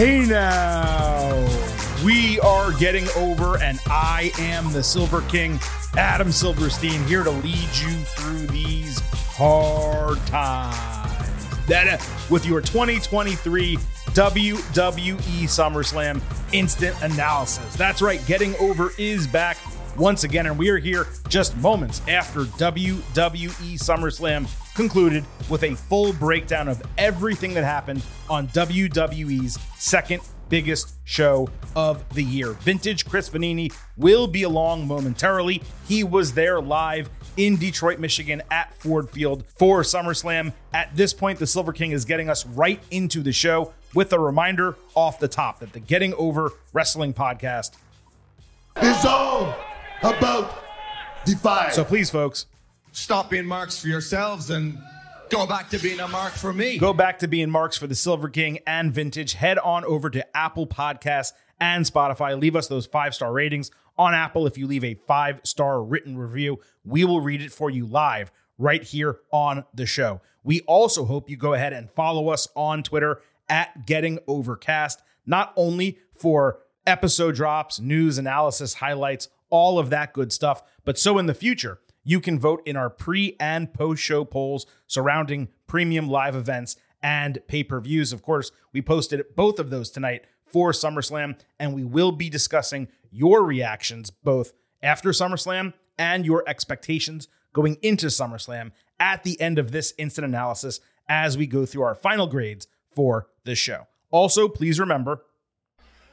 Hey now, we are getting over, and I am the Silver King, Adam Silverstein, here to lead you through these hard times. That uh, with your 2023 WWE SummerSlam instant analysis. That's right, getting over is back once again, and we are here just moments after WWE SummerSlam concluded with a full breakdown of everything that happened on WWE's second biggest show of the year. Vintage Chris Vannini will be along momentarily. He was there live in Detroit, Michigan at Ford Field for SummerSlam. At this point, the Silver King is getting us right into the show with a reminder off the top that the Getting Over Wrestling podcast is all about Defy. So please, folks, stop being marks for yourselves and go back to being a mark for me. Go back to being marks for the Silver King and Vintage. Head on over to Apple Podcasts and Spotify. Leave us those five star ratings on Apple. If you leave a five star written review, we will read it for you live right here on the show. We also hope you go ahead and follow us on Twitter at Getting Overcast, not only for episode drops, news, analysis, highlights, all of that good stuff, but so in the future you can vote in our pre and post show polls surrounding premium live events and pay per views. Of course, we posted both of those tonight for SummerSlam, and we will be discussing your reactions both after SummerSlam and your expectations going into SummerSlam at the end of this instant analysis as we go through our final grades for this show. Also, please remember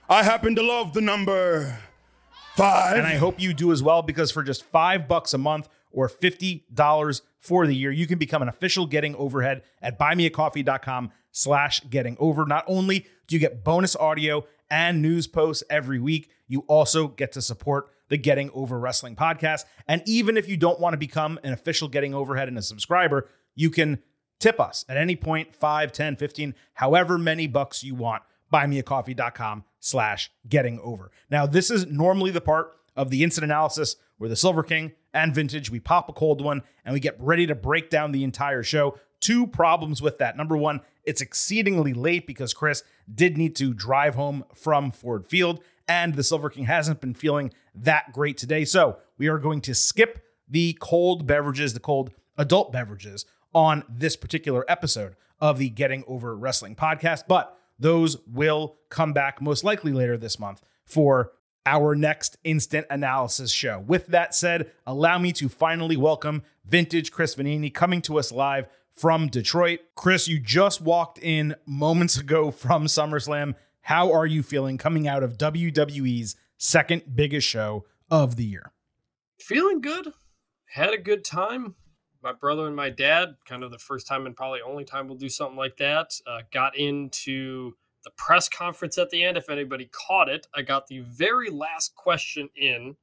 I happen to love the number five. And I hope you do as well because for just five bucks a month, or $50 for the year. You can become an official Getting Overhead at buymeacoffee.com slash getting over. Not only do you get bonus audio and news posts every week, you also get to support the Getting Over Wrestling podcast. And even if you don't want to become an official Getting Overhead and a subscriber, you can tip us at any point, 5, 10, 15, however many bucks you want. Buymeacoffee.com slash getting over. Now, this is normally the part of the incident analysis where the Silver King and Vintage, we pop a cold one and we get ready to break down the entire show. Two problems with that. Number one, it's exceedingly late because Chris did need to drive home from Ford Field, and the Silver King hasn't been feeling that great today. So we are going to skip the cold beverages, the cold adult beverages on this particular episode of the Getting Over Wrestling podcast, but those will come back most likely later this month for our next instant analysis show. With that said, allow me to finally welcome vintage Chris Vannini coming to us live from Detroit. Chris, you just walked in moments ago from SummerSlam. How are you feeling coming out of WWE's second biggest show of the year? Feeling good. Had a good time. My brother and my dad, kind of the first time and probably only time we'll do something like that, uh, got into the press conference at the end. If anybody caught it, I got the very last question in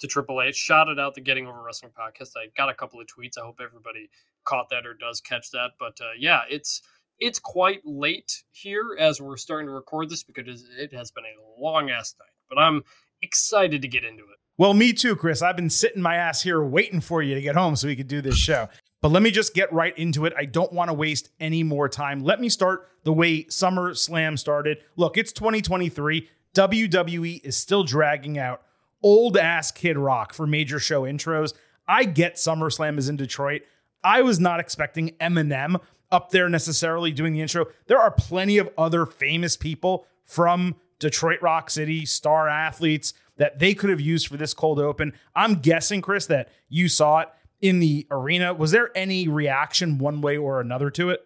to Triple H, shouted out the Getting Over Wrestling podcast. I got a couple of tweets. I hope everybody caught that or does catch that. But uh, yeah, it's it's quite late here as we're starting to record this because it has been a long ass night. But I'm excited to get into it. Well, me too, Chris. I've been sitting my ass here waiting for you to get home so we could do this show. But let me just get right into it. I don't want to waste any more time. Let me start the way SummerSlam started. Look, it's 2023. WWE is still dragging out old ass Kid Rock for major show intros. I get SummerSlam is in Detroit. I was not expecting Eminem up there necessarily doing the intro. There are plenty of other famous people from Detroit Rock City, star athletes that they could have used for this cold open. I'm guessing, Chris, that you saw it in the arena. Was there any reaction one way or another to it?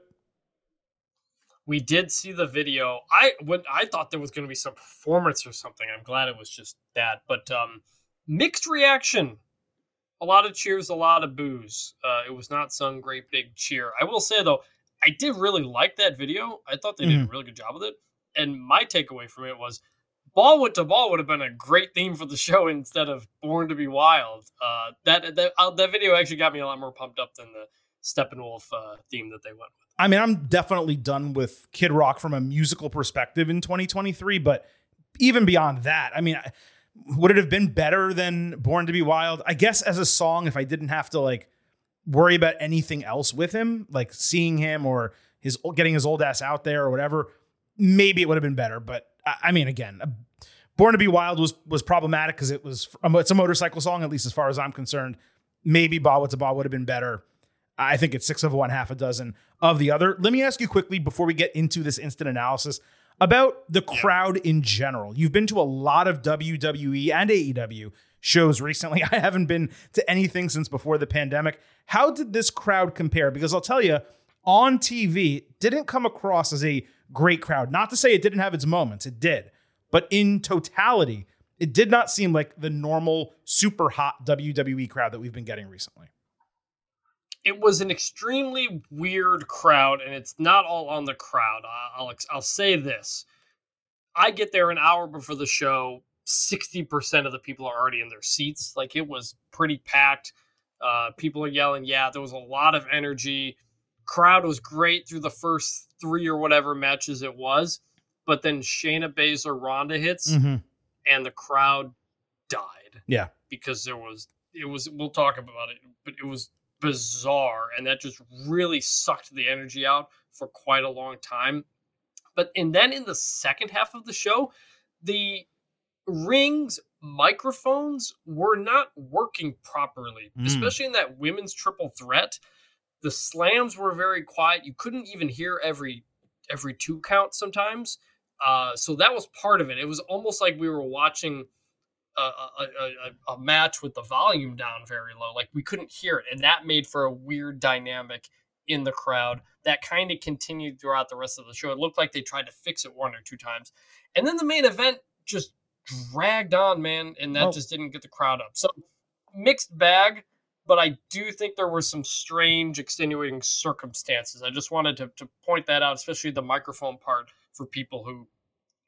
We did see the video. I when I thought there was going to be some performance or something. I'm glad it was just that. But um, mixed reaction. A lot of cheers, a lot of boos. Uh, it was not some great big cheer. I will say though, I did really like that video. I thought they did mm-hmm. a really good job with it. And my takeaway from it was Ball to Ball would have been a great theme for the show instead of Born to Be Wild. Uh, that that, uh, that video actually got me a lot more pumped up than the Steppenwolf uh, theme that they went with. I mean, I'm definitely done with Kid Rock from a musical perspective in 2023, but even beyond that, I mean, would it have been better than Born to Be Wild? I guess as a song, if I didn't have to like worry about anything else with him, like seeing him or his getting his old ass out there or whatever, maybe it would have been better. But I, mean, again, uh, Born to Be Wild was was problematic because it was it's a motorcycle song, at least as far as I'm concerned. Maybe Bawitdaba would have been better. I think it's six of one, half a dozen of the other. Let me ask you quickly before we get into this instant analysis about the crowd in general. You've been to a lot of WWE and AEW shows recently. I haven't been to anything since before the pandemic. How did this crowd compare? Because I'll tell you, on TV, it didn't come across as a great crowd. Not to say it didn't have its moments, it did. But in totality, it did not seem like the normal super hot WWE crowd that we've been getting recently it was an extremely weird crowd, and it's not all on the crowd. I'll I'll say this: I get there an hour before the show. Sixty percent of the people are already in their seats. Like it was pretty packed. Uh, people are yelling. Yeah, there was a lot of energy. Crowd was great through the first three or whatever matches it was, but then Shayna Baszler Ronda hits, mm-hmm. and the crowd died. Yeah, because there was it was. We'll talk about it, but it was bizarre and that just really sucked the energy out for quite a long time but and then in the second half of the show the rings microphones were not working properly mm. especially in that women's triple threat the slams were very quiet you couldn't even hear every every two count sometimes uh, so that was part of it it was almost like we were watching a, a, a, a, match with the volume down very low. Like we couldn't hear it. And that made for a weird dynamic in the crowd that kind of continued throughout the rest of the show. It looked like they tried to fix it one or two times. And then the main event just dragged on, man. And that oh. just didn't get the crowd up. So mixed bag. But I do think there were some strange extenuating circumstances. I just wanted to, to point that out, especially the microphone part for people who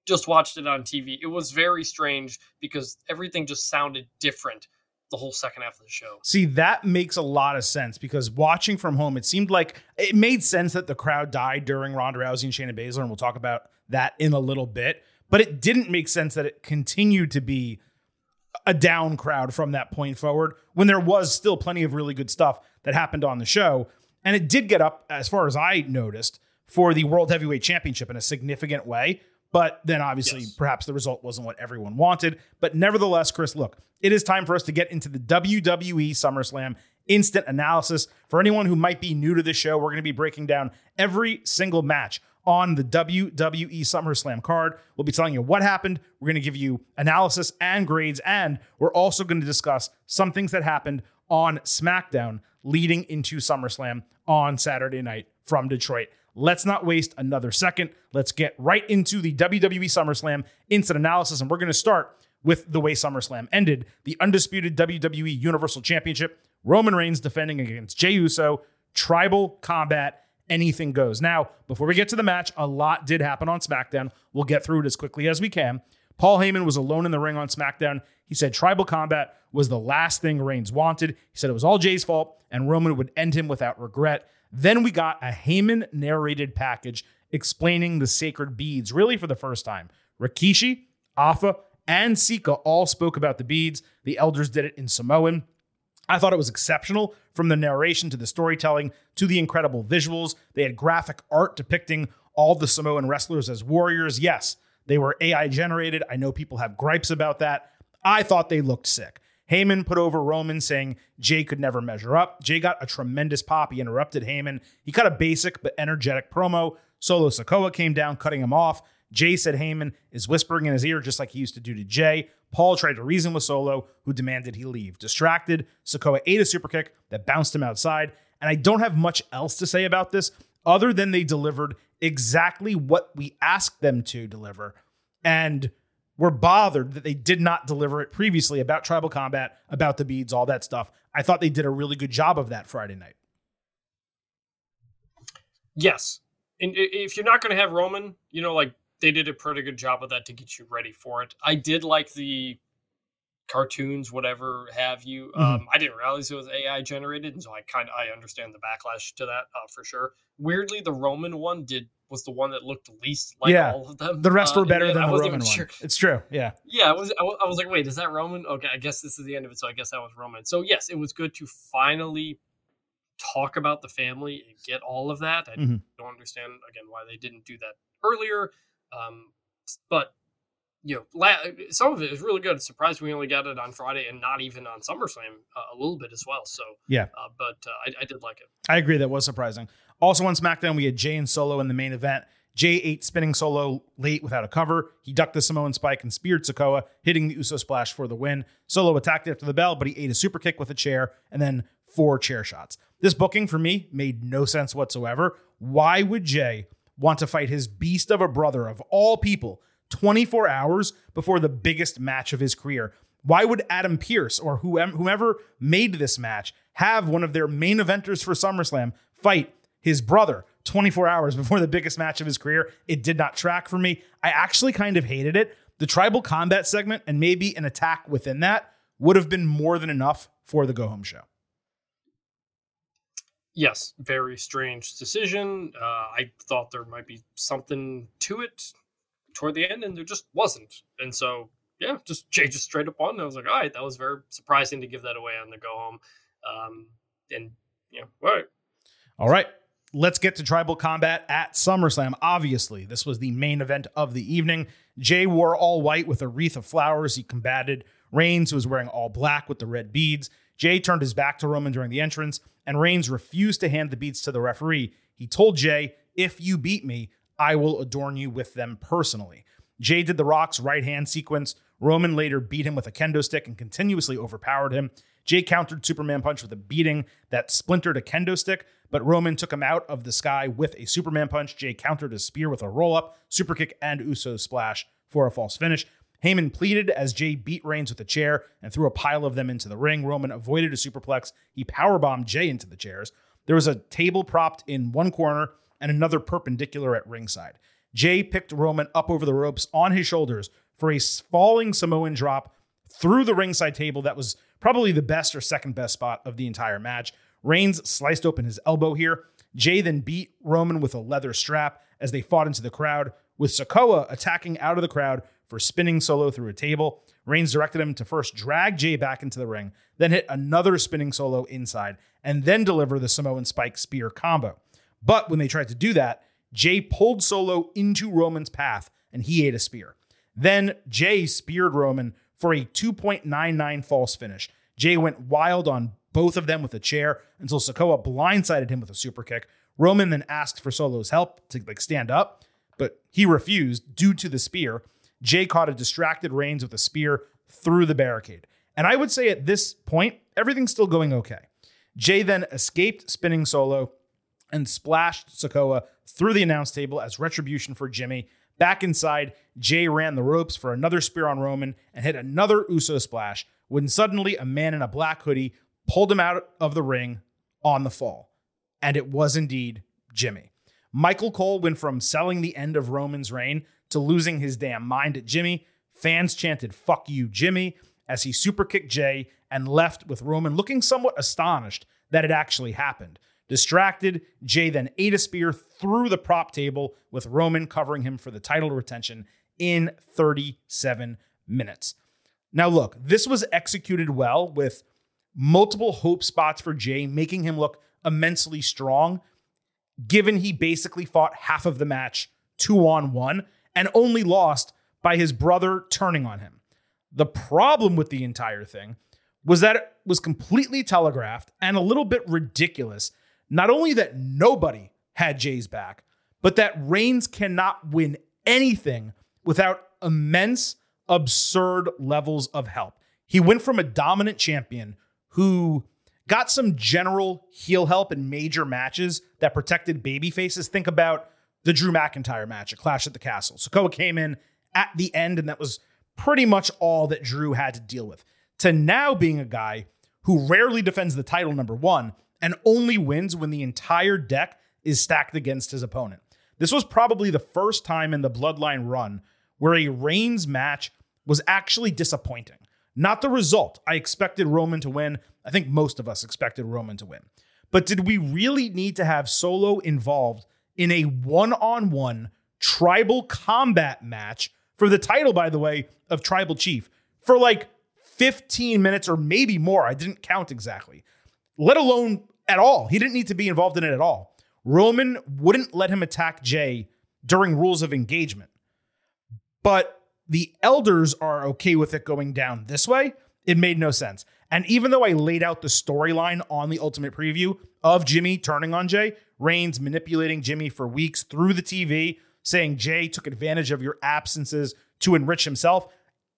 just watched it on TV. It was very strange because everything just sounded different the whole second half of the show. See, that makes a lot of sense because watching from home, it seemed like it made sense that the crowd died during Ronda Rousey and Shayna Baszler, and we'll talk about that in a little bit. But it didn't make sense that it continued to be a down crowd from that point forward when there was still plenty of really good stuff that happened on the show. And it did get up, as far as I noticed, for the World Heavyweight Championship in a significant way. But then obviously, yes. perhaps the result wasn't what everyone wanted. But nevertheless, Chris, look, it is time for us to get into the WWE SummerSlam instant analysis. For anyone who might be new to the show, we're going to be breaking down every single match on the WWE SummerSlam card. We'll be telling you what happened. We're going to give you analysis and grades, and we're also going to discuss some things that happened on SmackDown leading into SummerSlam on Saturday night from Detroit. Let's not waste another second. Let's get right into the WWE SummerSlam instant analysis. And we're going to start with the way SummerSlam ended the undisputed WWE Universal Championship. Roman Reigns defending against Jey Uso. Tribal combat. Anything goes. Now, before we get to the match, a lot did happen on SmackDown. We'll get through it as quickly as we can. Paul Heyman was alone in the ring on SmackDown. He said tribal combat was the last thing Reigns wanted. He said it was all Jey's fault and Roman would end him without regret. Then we got a Heyman narrated package explaining the sacred beads, really for the first time. Rikishi, Afa, and Sika all spoke about the beads. The elders did it in Samoan. I thought it was exceptional from the narration to the storytelling to the incredible visuals. They had graphic art depicting all the Samoan wrestlers as warriors. Yes, they were AI generated. I know people have gripes about that. I thought they looked sick. Heyman put over Roman saying Jey could never measure up. Jey got a tremendous pop. He interrupted Heyman. He cut a basic but energetic promo. Solo Sikoa came down, cutting him off. Jey said Heyman is whispering in his ear just like he used to do to Jey. Paul tried to reason with Solo, who demanded he leave. Distracted, Sikoa ate a super kick that bounced him outside. And I don't have much else to say about this other than they delivered exactly what we asked them to deliver. And were bothered that they did not deliver it previously about tribal combat, about the beads, all that stuff. I thought they did a really good job of that Friday night. Yes. And if you're not going to have Roman, you know, like they did a pretty good job of that to get you ready for it. I did like the cartoons, whatever have you. Mm-hmm. Um, I didn't realize it was AI generated, and so I kind of I understand the backlash to that uh, for sure. Weirdly, the Roman one did was the one that looked least like yeah. all of them. The rest uh, were better than the Roman one. Sure. It's true. Yeah. Yeah. I was, I was like, wait, is that Roman? Okay. I guess this is the end of it. So I guess that was Roman. So yes, it was good to finally talk about the family and get all of that. I mm-hmm. don't understand again why they didn't do that earlier. Um, but you know, la- some of it is really good. Surprised we only got it on Friday and not even on SummerSlam uh, a little bit as well. So Yeah. uh, but uh, I, I did like it. I agree. That was surprising. Also on SmackDown, we had Jey and Solo in the main event. Jey ate spinning Solo late without a cover. He ducked the Samoan spike and speared Sikoa, hitting the Uso splash for the win. Solo attacked after the bell, but he ate a super kick with a chair and then four chair shots. This booking for me made no sense whatsoever. Why would Jey want to fight his beast of a brother of all people 24 hours before the biggest match of his career? Why would Adam Pearce or whomever made this match have one of their main eventers for SummerSlam fight his brother 24 hours before the biggest match of his career? It did not track for me. I actually kind of hated it. The tribal combat segment and maybe an attack within that would have been more than enough for the go home show. Yes, very strange decision. Uh, I thought there might be something to it toward the end, and there just wasn't. And so, yeah, just Jey just straight up won. I was like, all right, that was very surprising to give that away on the go home. Um, and yeah, all right. All right. Let's get to tribal combat at SummerSlam. Obviously, this was the main event of the evening. Jey wore all white with a wreath of flowers. He combated Reigns, who was wearing all black with the red beads. Jey turned his back to Roman during the entrance, and Reigns refused to hand the beads to the referee. He told Jey, If you beat me, I will adorn you with them personally. Jey did the Rock's right hand sequence. Roman later beat him with a kendo stick and continuously overpowered him. Jey countered Superman punch with a beating that splintered a kendo stick, but Roman took him out of the sky with a Superman punch. Jey countered a spear with a roll up, super kick, and Uso splash for a false finish. Heyman pleaded as Jey beat Reigns with a chair and threw a pile of them into the ring. Roman avoided a superplex. He powerbombed Jey into the chairs. There was a table propped in one corner and another perpendicular at ringside. Jey picked Roman up over the ropes on his shoulders for a falling Samoan drop through the ringside table that was probably the best or second best spot of the entire match. Reigns sliced open his elbow here. Jey then beat Roman with a leather strap as they fought into the crowd, with Sikoa attacking out of the crowd for spinning solo through a table. Reigns directed him to first drag Jey back into the ring, then hit another spinning solo inside, and then deliver the Samoan spike spear combo. But when they tried to do that, Jey pulled Solo into Roman's path and he ate a spear. Then Jey speared Roman for a 2.99 false finish. Jey went wild on both of them with a chair until Sikoa blindsided him with a super kick. Roman then asked for Solo's help to like stand up, but he refused due to the spear. Jey caught a distracted Reigns with a spear through the barricade. And I would say at this point, everything's still going okay. Jey then escaped spinning solo and splashed Sikoa through the announce table as retribution for Jimmy. Back inside, Jey ran the ropes for another spear on Roman and hit another Uso splash when suddenly a man in a black hoodie pulled him out of the ring on the fall. And it was indeed Jimmy. Michael Cole went from selling the end of Roman's reign to losing his damn mind at Jimmy. Fans chanted, fuck you, Jimmy, as he super kicked Jey and left with Roman looking somewhat astonished that it actually happened. Distracted, Jey then ate a spear through the prop table with Roman covering him for the title retention in 37 minutes. Now, look, this was executed well with multiple hope spots for Jey, making him look immensely strong, given he basically fought half of the match two on one and only lost by his brother turning on him. The problem with the entire thing was that it was completely telegraphed and a little bit ridiculous. Not only that nobody had Jey's back, but that Reigns cannot win anything without immense, absurd levels of help. He went from a dominant champion who got some general heel help in major matches that protected baby faces. Think about the Drew McIntyre match at Clash at the Castle. Sikoa came in at the end, and that was pretty much all that Drew had to deal with. To now being a guy who rarely defends the title, number one, and only wins when the entire deck is stacked against his opponent. This was probably the first time in the Bloodline run where a Reigns match was actually disappointing. Not the result. I expected Roman to win. I think most of us expected Roman to win. But did we really need to have Solo involved in a one on one tribal combat match for the title, by the way, of Tribal Chief for like 15 minutes or maybe more? I didn't count exactly, let alone at all. He didn't need to be involved in it at all. Roman wouldn't let him attack Jey during rules of engagement. but the elders are okay with it going down this way. It made no sense. And even though I laid out the storyline on the ultimate preview of Jimmy turning on Jey, Reigns manipulating Jimmy for weeks through the TV, saying Jey took advantage of your absences to enrich himself,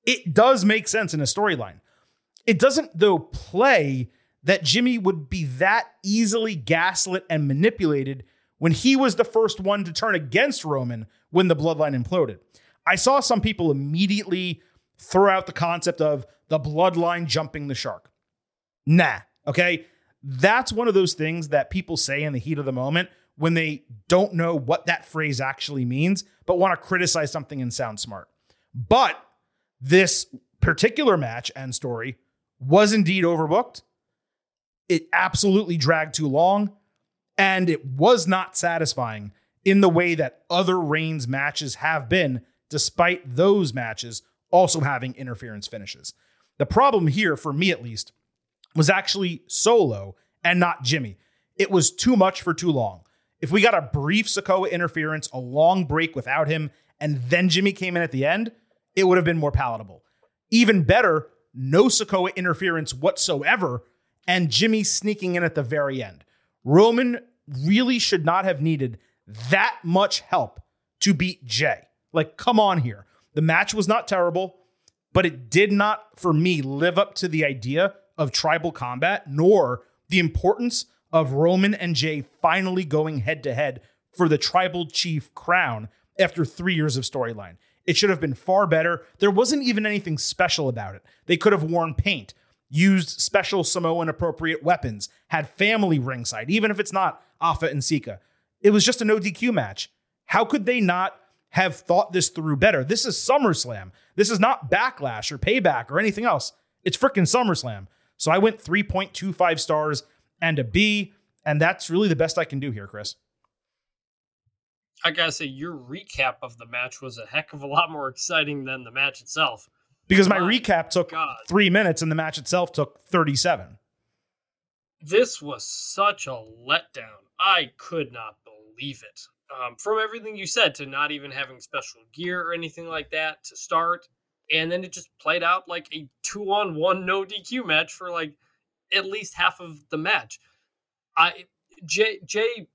it does make sense in a storyline. It doesn't, though, play that Jimmy would be that easily gaslit and manipulated when he was the first one to turn against Roman when the bloodline imploded. I saw some people immediately throw out the concept of the bloodline jumping the shark. Nah, okay? That's one of those things that people say in the heat of the moment when they don't know what that phrase actually means, but want to criticize something and sound smart. But this particular match and story was indeed overbooked. It absolutely dragged too long, and it was not satisfying in the way that other Reigns matches have been, despite those matches also having interference finishes. The problem here, for me at least, was actually Solo and not Jimmy. It was too much for too long. If we got a brief Sikoa interference, a long break without him, and then Jimmy came in at the end, it would have been more palatable. Even better, no Sikoa interference whatsoever, and Jimmy sneaking in at the very end. Roman really should not have needed that much help to beat Jey. Like, come on here. The match was not terrible, but it did not, for me, live up to the idea of tribal combat, nor the importance of Roman and Jey finally going head to head for the tribal chief crown after three years of storyline. It should have been far better. There wasn't even anything special about it. They could have worn paint, used special Samoan appropriate weapons, had family ringside, even if it's not Afa and Sika. It was just a no DQ match. How could they not have thought this through better? This is SummerSlam. This is not Backlash or Payback or anything else. It's freaking SummerSlam. So I went 3.25 stars and a B. And that's really the best I can do here, Chris. I gotta say, your recap of the match was a heck of a lot more exciting than the match itself. Because my, my recap took God. three minutes and the match itself took 37. This was such a letdown. I could not believe it. Um, from everything you said, to not even having special gear or anything like that to start. And then it just played out like a two on one no DQ match for like at least half of the match. I Jey Jey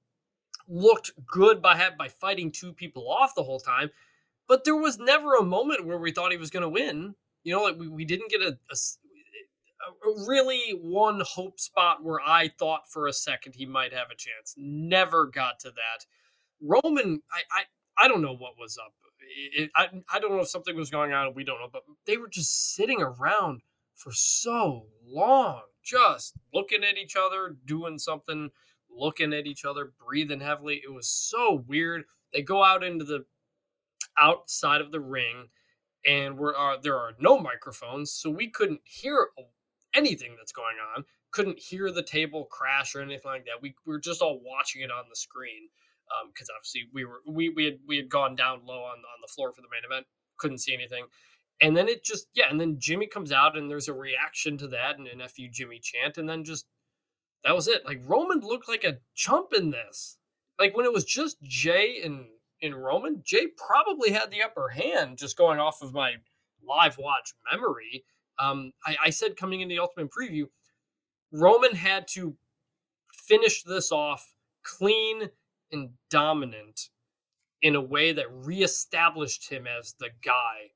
looked good by by fighting two people off the whole time, but there was never a moment where we thought he was going to win. You know, like we, we didn't get a, a, a really one hope spot where I thought for a second he might have a chance. Never got to that. Roman, I I, I don't know what was up. It, I I don't know if something was going on. We don't know, but they were just sitting around for so long just looking at each other, doing something, looking at each other, breathing heavily. It was so weird. They go out into the outside of the ring, and we're uh, there are no microphones, so we couldn't hear anything that's going on. Couldn't hear the table crash or anything like that. We, we were just all watching it on the screen because um, obviously we were we we had we had gone down low on on the floor for the main event. Couldn't see anything. And then it just, yeah, and then Jimmy comes out and there's a reaction to that and an FU Jimmy chant. And then just, that was it. Like Roman looked like a chump in this. Like when it was just Jey and, and Roman, Jey probably had the upper hand just going off of my live watch memory. Um, I, I said coming in the Ultimate Preview, Roman had to finish this off clean and dominant in a way that reestablished him as the guy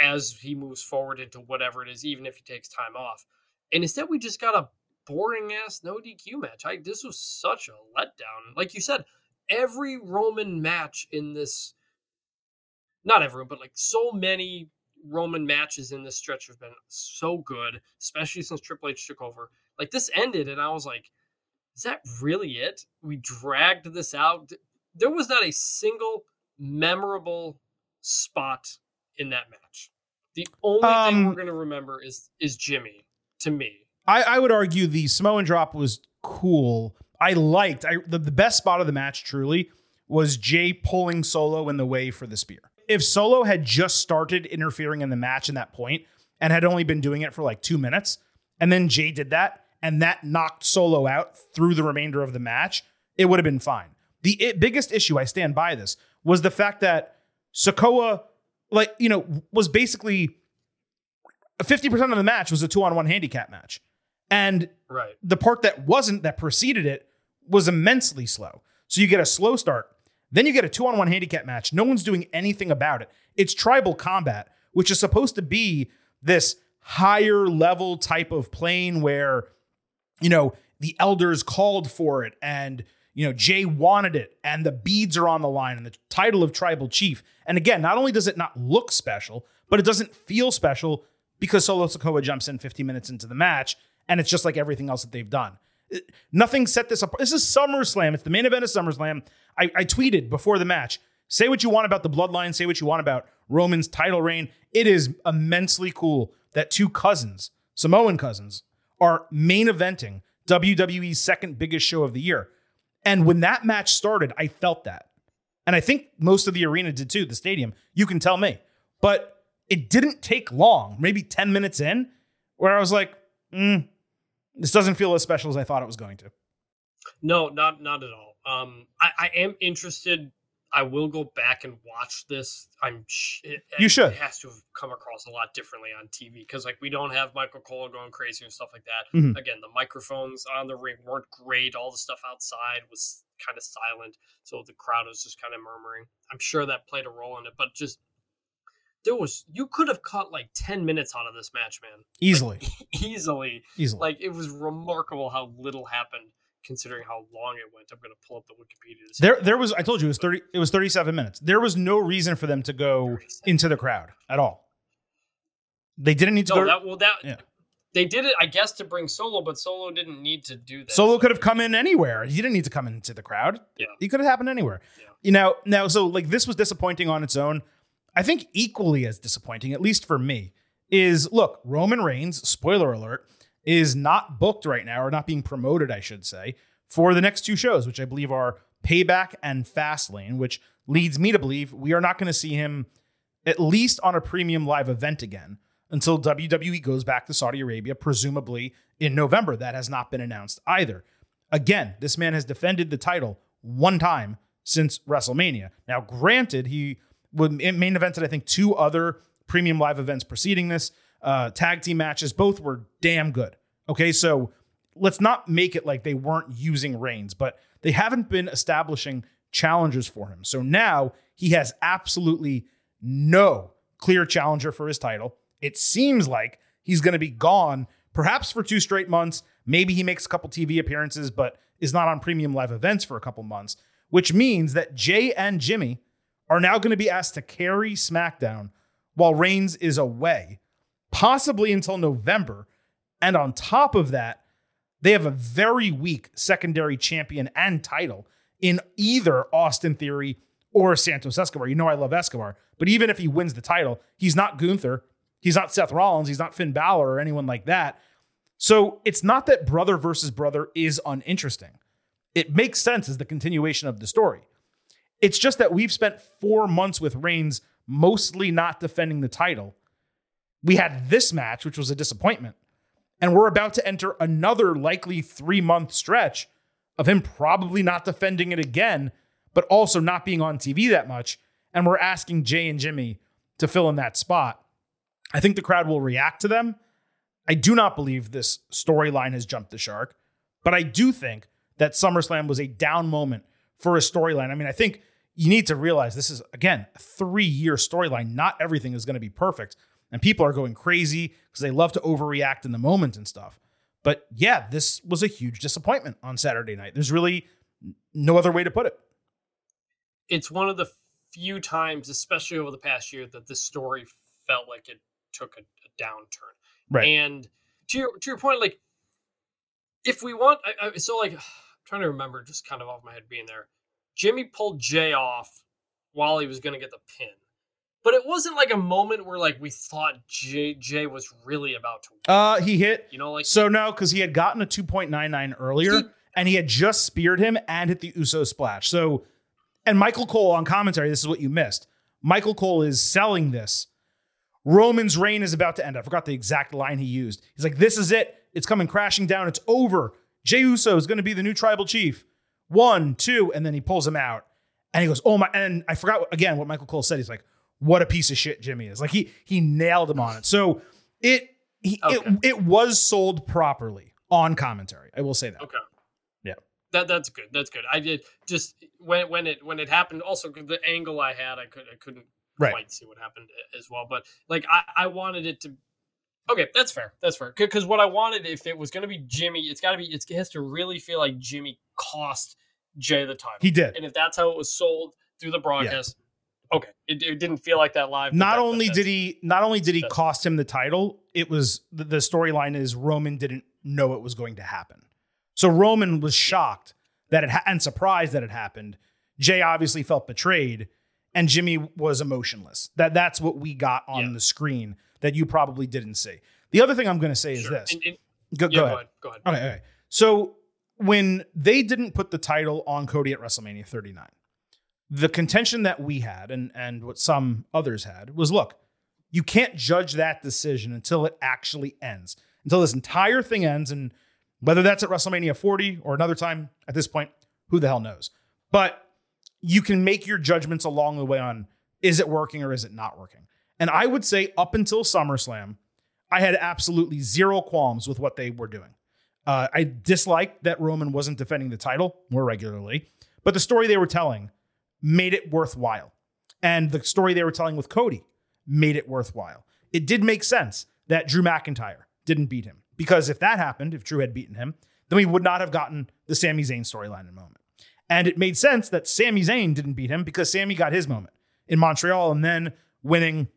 as he moves forward into whatever it is, even if he takes time off. And instead, we just got a boring ass no DQ match. I this was such a letdown. Like you said, every Roman match in this, not everyone, but like so many Roman matches in this stretch have been so good, especially since Triple H took over. Like this ended, and I was like, is that really it? We dragged this out. There was not a single memorable spot in that match. The only um, thing we're going to remember is is Jimmy to me. I, I would argue the Samoan drop was cool. I liked I, the, the best spot of the match truly was Jey pulling Solo in the way for the spear. If Solo had just started interfering in the match in that point and had only been doing it for like two minutes, and then Jey did that, and that knocked Solo out through the remainder of the match, it would have been fine. The it, biggest issue, I stand by this, was the fact that Sikoa like, you know, was basically 50% of the match was a two on one handicap match. And Right. the part that wasn't, that preceded it, was immensely slow. So you get a slow start, then you get a two on one handicap match. No one's doing anything about it. It's tribal combat, which is supposed to be this higher level type of plane where, you know, the elders called for it and, you know, Jey wanted it and the beads are on the line and the title of tribal chief. And again, not only does it not look special, but it doesn't feel special because Solo Sikoa jumps in 15 minutes into the match and it's just like everything else that they've done. It- nothing set this up. This is SummerSlam. It's the main event of SummerSlam. I, I tweeted before the match. Say what you want about the bloodline. Say what you want about Roman's title reign. It is immensely cool that two cousins, Samoan cousins, are main eventing WWE's second biggest show of the year. And when that match started, I felt that. And I think most of the arena did too, the stadium. You can tell me. But it didn't take long, maybe 10 minutes in, where I was like, mm, this doesn't feel as special as I thought it was going to. No, not not at all. Um, I, I am interested. I will go back and watch this. I'm. Sh- it, You should. It has to have come across a lot differently on TV because, like, we don't have Michael Cole going crazy and stuff like that. Mhm. Again, the microphones on the ring weren't great. All the stuff outside was kind of silent, so the crowd was just kind of murmuring. I'm sure that played a role in it, but just there was you could have caught like ten minutes out of this match, man, Easily. easily. Easily. Like it was remarkable how little happened considering how long it went. I'm gonna pull up the Wikipedia. There, there was. I told you it was thirty. It was thirty-seven minutes. There was no reason for them to go into the crowd at all. They didn't need to no, go. that well that Yeah. they did it, I guess, to bring Solo, but Solo didn't need to do that. Solo could have come in anywhere. He didn't need to come into the crowd. Yeah. he could have happened anywhere. Yeah. You know. Now, so like this was disappointing on its own. I think equally as disappointing, at least for me, is look Roman Reigns. Spoiler alert is not booked right now, or not being promoted, I should say, for the next two shows, which I believe are Payback and Fastlane, which leads me to believe we are not going to see him at least on a premium live event again until WWE goes back to Saudi Arabia, presumably in November. That has not been announced either. Again, this man has defended the title one time since WrestleMania. Now, granted, he would main evented, I think, two other premium live events preceding this. Uh, tag team matches, both were damn good. Okay, so let's not make it like they weren't using Reigns, but they haven't been establishing challengers for him. So now he has absolutely no clear challenger for his title. It seems like he's going to be gone perhaps for two straight months. Maybe he makes a couple TV appearances, but is not on premium live events for a couple months, which means that Jey and Jimmy are now going to be asked to carry SmackDown while Reigns is away, possibly until November. And on top of that, they have a very weak secondary champion and title in either Austin Theory or Santos Escobar. You know, I love Escobar, but even if he wins the title, he's not Gunther. He's not Seth Rollins. He's not Finn Balor or anyone like that. So it's not that brother versus brother is uninteresting. It makes sense as the continuation of the story. It's just that we've spent four months with Reigns mostly not defending the title. We had this match, which was a disappointment. And we're about to enter another likely three month stretch of him probably not defending it again, but also not being on TV that much. And we're asking Jey and Jimmy to fill in that spot. I think the crowd will react to them. I do not believe this storyline has jumped the shark, but I do think that SummerSlam was a down moment for a storyline. I mean, I think you need to realize this is, again, a three year storyline. Not everything is going to be perfect. And people are going crazy because they love to overreact in the moment and stuff. But yeah, this was a huge disappointment on Saturday night. There's really no other way to put it. it's one of the few times, especially over the past year, that this story felt like it took a, a downturn. Right. And to your to your point, like if we want, I, I, so like I'm trying to remember, just kind of off my head being there. Jimmy pulled Jey off while he was going to get the pin, but it wasn't like a moment where like we thought Jey was really about to. Win. Uh, he hit. You know, like So no, because he had gotten a 2.99 earlier He- and he had just speared him and hit the Uso splash. So, and Michael Cole on commentary, this is what you missed. Michael Cole is selling this. Roman's reign is about to end. I forgot the exact line he used. He's like, this is it. It's coming crashing down. It's over. Jey Uso is going to be the new tribal chief. One, two, and then he pulls him out. And he goes, oh my, and I forgot again what Michael Cole said. He's like, what a piece of shit Jimmy is. Like he he nailed him on it. So it he, Okay. it it was sold properly on commentary. I will say that. Okay. Yeah. That that's good. That's good. I did just when when it when it happened. Also, the angle I had, I could I couldn't Right. quite see what happened as well. But like I I wanted it to. Okay, that's fair. That's fair. Because what I wanted, if it was going to be Jimmy, it's got to be. It has to really feel like Jimmy cost Jey the title. He did. and if that's how it was sold through the broadcast, okay, it, it didn't feel like that live. Not only did he not only did he cost him the title, it was the, the storyline is Roman didn't know it was going to happen. So Roman was shocked that it ha- and surprised that it happened. Jey obviously felt betrayed and Jimmy was emotionless. That that's what we got on Yeah. the screen that you probably didn't see. The other thing I'm going to say is this. And- and- Go, yeah, go ahead. Go ahead. Okay, okay. So when they didn't put the title on Cody at WrestleMania 39, the contention that we had and and what some others had was look, you can't judge that decision until it actually ends. Until this entire thing ends and whether that's at WrestleMania 40 or another time at this point, who the hell knows. But you can make your judgments along the way on is it working or is it not working. And I would say up until SummerSlam, I had absolutely zero qualms with what they were doing. Uh, I disliked that Roman wasn't defending the title more regularly, but the story they were telling made it worthwhile. And the story they were telling with Cody made it worthwhile. It did make sense that Drew McIntyre didn't beat him because if that happened, if Drew had beaten him, then we would not have gotten the Sami Zayn storyline in a moment. And it made sense that Sami Zayn didn't beat him because Sami got his moment in Montreal and then winning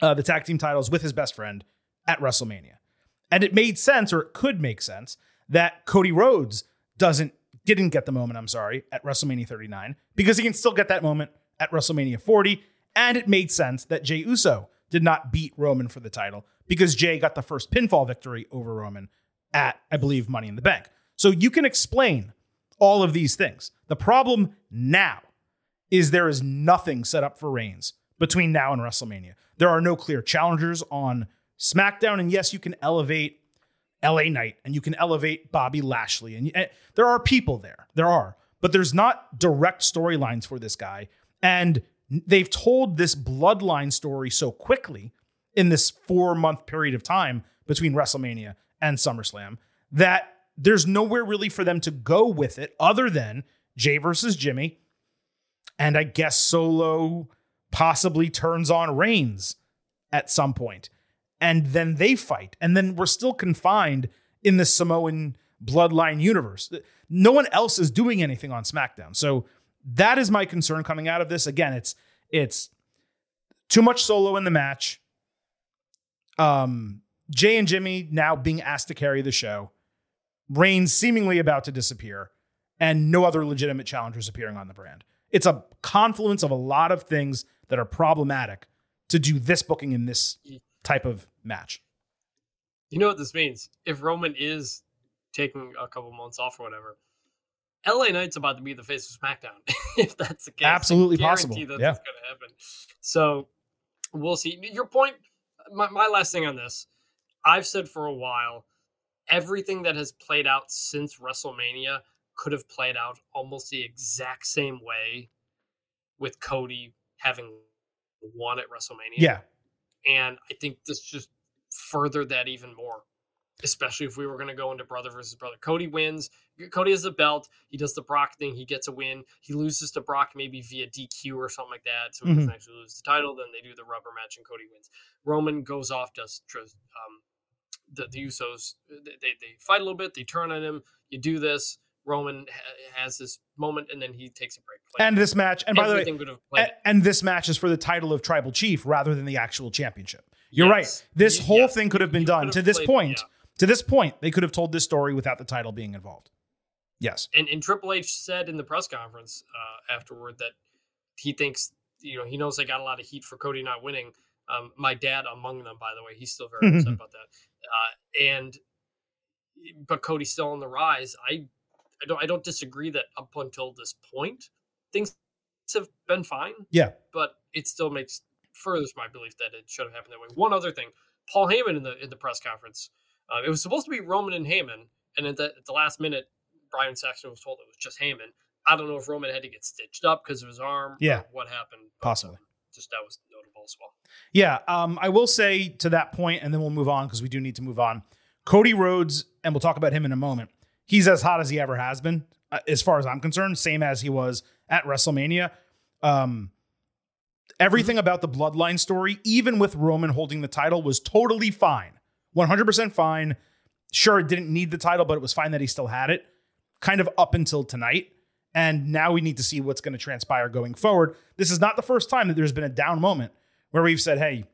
uh, the tag team titles with his best friend at WrestleMania. And it made sense, or it could make sense, that Cody Rhodes doesn't didn't get the moment, I'm sorry, at WrestleMania 39, because he can still get that moment at WrestleMania 40. And it made sense that Jey Uso did not beat Roman for the title because Jey got the first pinfall victory over Roman at, I believe, Money in the Bank. So you can explain all of these things. The problem now is there is nothing set up for Reigns between now and WrestleMania. There are no clear challengers on SmackDown. And yes, you can elevate LA Knight and you can elevate Bobby Lashley. And, and there are people there. There are. But there's not direct storylines for this guy. And they've told this bloodline story so quickly in this four month period of time between WrestleMania and SummerSlam that there's nowhere really for them to go with it other than Jey versus Jimmy. And I guess Solo possibly turns on Reigns at some point. And then they fight. And then we're still confined in the Samoan bloodline universe. No one else is doing anything on SmackDown. So that is my concern coming out of this. Again, it's it's too much solo in the match. Um, Jey and Jimmy now being asked to carry the show. Reigns seemingly about to disappear, and no other legitimate challengers appearing on the brand. It's a confluence of a lot of things that are problematic to do this booking in this type of match. You know what this means? If Roman is taking a couple months off or whatever, LA Knight's about to be the face of SmackDown. if that's the case, Absolutely possible. That's Yeah. what's going to happen. So we'll see. Your point. My, my last thing on this, I've said for a while, everything that has played out since WrestleMania could have played out almost the exact same way with Cody having won at WrestleMania. Yeah. And I think this just furthered that even more, especially if we were going to go into brother versus brother. Cody wins. Cody has the belt. He does the Brock thing. He gets a win. He loses to Brock maybe via DQ or something like that. So he doesn't actually lose the title. Then they do the rubber match and Cody wins. Roman goes off, does does, um, the, the Usos. They, they, they fight a little bit. They turn on him. You do this. Roman ha- has this moment and then he takes a break. Like, And this match, and by the way, everything would have played. and, and this match is for the title of tribal chief rather than the actual championship. You're Yes. right. This whole yes. thing could have been You done to this played- point. yeah. To this point, they could have told this story without the title being involved. Yes. and, and Triple H said in the press conference uh, afterward that he thinks you know he knows they got a lot of heat for Cody not winning. Um, my dad among them, by the way, he's still very upset about that. Uh, and but Cody's still on the rise. I I don't I don't disagree that up until this point things have been fine, Yeah. but it still makes furthers my belief that it should have happened that way. One other thing, Paul Heyman in the in the press conference, uh, it was supposed to be Roman and Heyman, and at the, at the last minute, Byron Saxton was told it was just Heyman. I don't know if Roman had to get stitched up because of his arm. or Yeah. what happened? Possibly. um, just that was notable as well. Yeah, um, I will say to that point, and then we'll move on because we do need to move on. Cody Rhodes, and we'll talk about him in a moment. He's as hot as he ever has been, uh, as far as I'm concerned. Same as he was at WrestleMania. Um, everything about the Bloodline story, even with Roman holding the title, was totally fine. 100% fine. Sure, it didn't need the title, but it was fine that he still had it, kind of up until tonight. And now we need to see what's going to transpire going forward. This is not the first time that there's been a down moment where we've said, hey,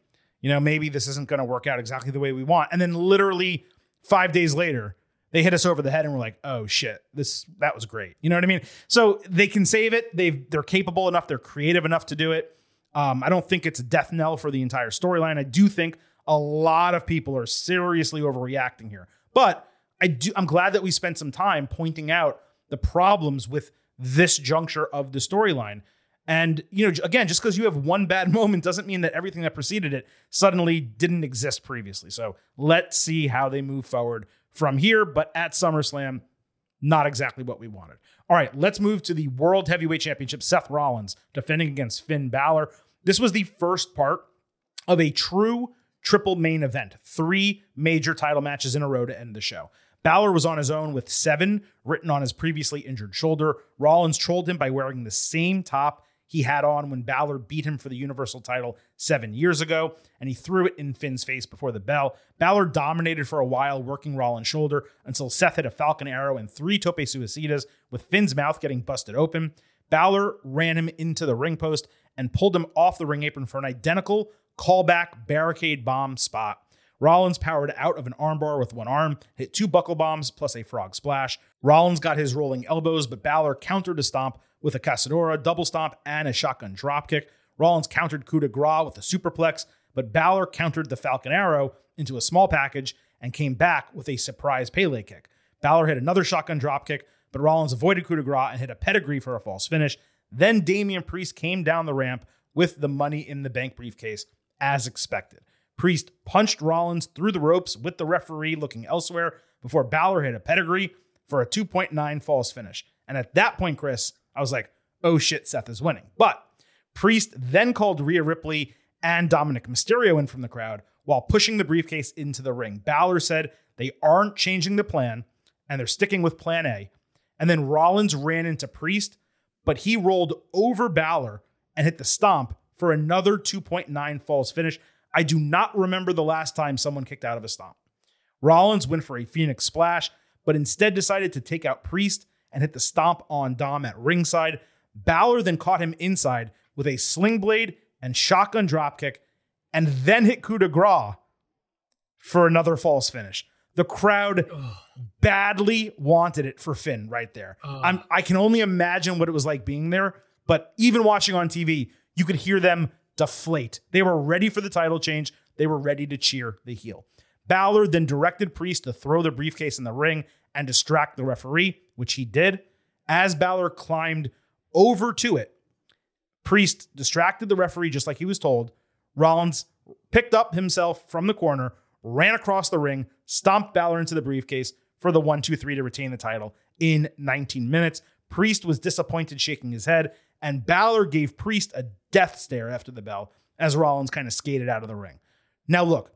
you know, maybe this isn't going to work out exactly the way we want. And then literally five days later, they hit us over the head and we're like, oh shit, this that was great. You know what I mean? So they can save it. They've they're capable enough, they're creative enough to do it. Um, I don't think it's a death knell for the entire storyline. I do think a lot of people are seriously overreacting here. But I do I'm glad that we spent some time pointing out the problems with this juncture of the storyline. And you know, again, just because you have one bad moment doesn't mean that everything that preceded it suddenly didn't exist previously. So let's see how they move forward from here. But at SummerSlam, not exactly what we wanted. All right, let's move to the World Heavyweight Championship. Seth Rollins defending against Finn Balor. This was the first part of a true triple main event, three major title matches in a row to end the show. Balor was on his own with seven written on his previously injured shoulder. Rollins trolled him by wearing the same top he had on when Balor beat him for the Universal title seven years ago, and he threw it in Finn's face before the bell. Balor dominated for a while, working Rollins' shoulder until Seth hit a Falcon Arrow and three Tope Suicidas, with Finn's mouth getting busted open. Balor ran him into the ring post and pulled him off the ring apron for an identical callback barricade bomb spot. Rollins powered out of an armbar with one arm, hit two buckle bombs plus a frog splash. Rollins got his rolling elbows, but Balor countered a stomp with a Cazadora, double stomp, and a shotgun dropkick. Rollins countered coup de grace with a superplex, but Balor countered the Falcon Arrow into a small package and came back with a surprise Pele kick. Balor hit another shotgun dropkick, but Rollins avoided coup de grace and hit a pedigree for a false finish. Then Damian Priest came down the ramp with the money in the bank briefcase, as expected. Priest punched Rollins through the ropes with the referee looking elsewhere before Balor hit a pedigree for a 2.9 false finish. And at that point, Chris, I was like, oh shit, Seth is winning. But Priest then called Rhea Ripley and Dominic Mysterio in from the crowd while pushing the briefcase into the ring. Balor said they aren't changing the plan and they're sticking with plan A. And then Rollins ran into Priest, but he rolled over Balor and hit the stomp for another 2.9 falls finish. I do not remember the last time someone kicked out of a stomp. Rollins went for a Phoenix splash, but instead decided to take out Priest and hit the stomp on Dom at ringside. Balor then caught him inside with a sling blade and shotgun dropkick, and then hit coup de grace for another false finish. The crowd Ugh. badly wanted it for Finn right there. i can only imagine what it was like being there, but even watching on TV, you could hear them deflate. They were ready for the title change. They were ready to cheer the heel. Balor then directed Priest to throw the briefcase in the ring and distract the referee, which he did. As Balor climbed over to it, Priest distracted the referee just like he was told. Rollins picked up himself from the corner, ran across the ring, stomped Balor into the briefcase for the 1 2 3 to retain the title in 19 minutes. Priest was disappointed, shaking his head, and Balor gave Priest a death stare after the bell as Rollins kind of skated out of the ring. Now, look,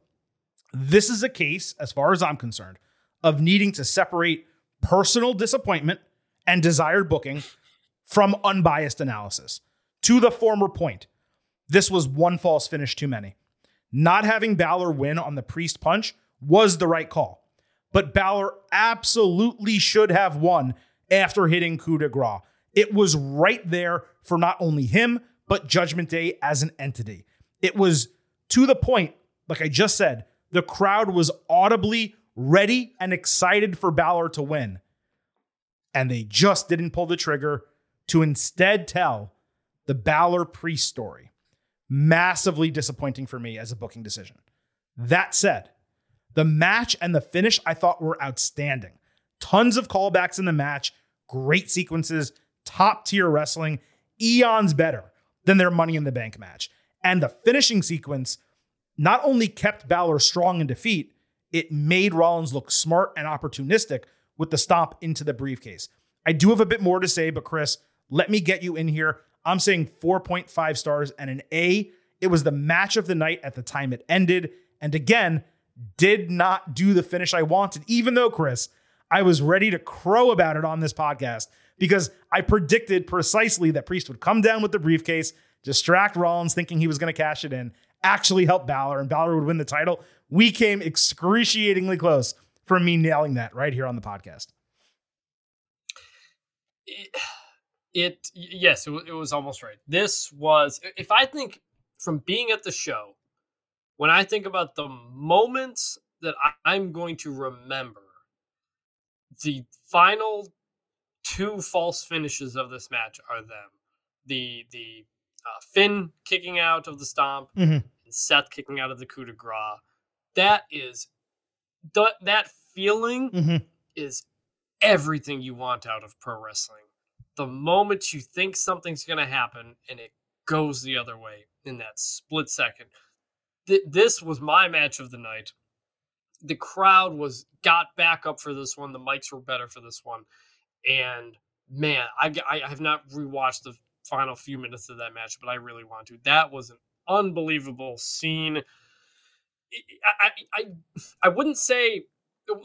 this is a case, as far as I'm concerned, of needing to separate personal disappointment and desired booking from unbiased analysis. To the former point, this was one false finish too many. Not having Balor win on the priest punch was the right call, but Balor absolutely should have won after hitting coup de grace. It was right there for not only him, but Judgment Day as an entity. It was to the point, like I just said, the crowd was audibly ready and excited for Balor to win. And they just didn't pull the trigger to instead tell the Balor Priest story. Massively disappointing for me as a booking decision. That said, the match and the finish I thought were outstanding. Tons of callbacks in the match, great sequences, top tier wrestling, eons better than their Money in the Bank match. And the finishing sequence not only kept Balor strong in defeat, it made Rollins look smart and opportunistic with the stomp into the briefcase. I do have a bit more to say, but Chris, let me get you in here. I'm saying 4.5 stars and an A. It was the match of the night at the time it ended. And again, did not do the finish I wanted, even though, Chris, I was ready to crow about it on this podcast because I predicted precisely that Priest would come down with the briefcase, distract Rollins thinking he was going to cash it in, actually help Balor, and Balor would win the title. We came excruciatingly close from me nailing that right here on the podcast. It, it yes, it, it was almost right. This was, if I think from being at the show, when I think about the moments that I, I'm going to remember, the final two false finishes of this match are them. The the uh, Finn kicking out of the stomp Mhm. and Seth kicking out of the coup de grace. That is th- that feeling Mhm. is everything you want out of pro wrestling. The moment you think something's going to happen and it goes the other way in that split second. Th- this was my match of the night. The crowd was got back up for this one. The mics were better for this one. And man, I, I have not rewatched the final few minutes of that match, but I really want to. That was an unbelievable scene. I, I, I, wouldn't say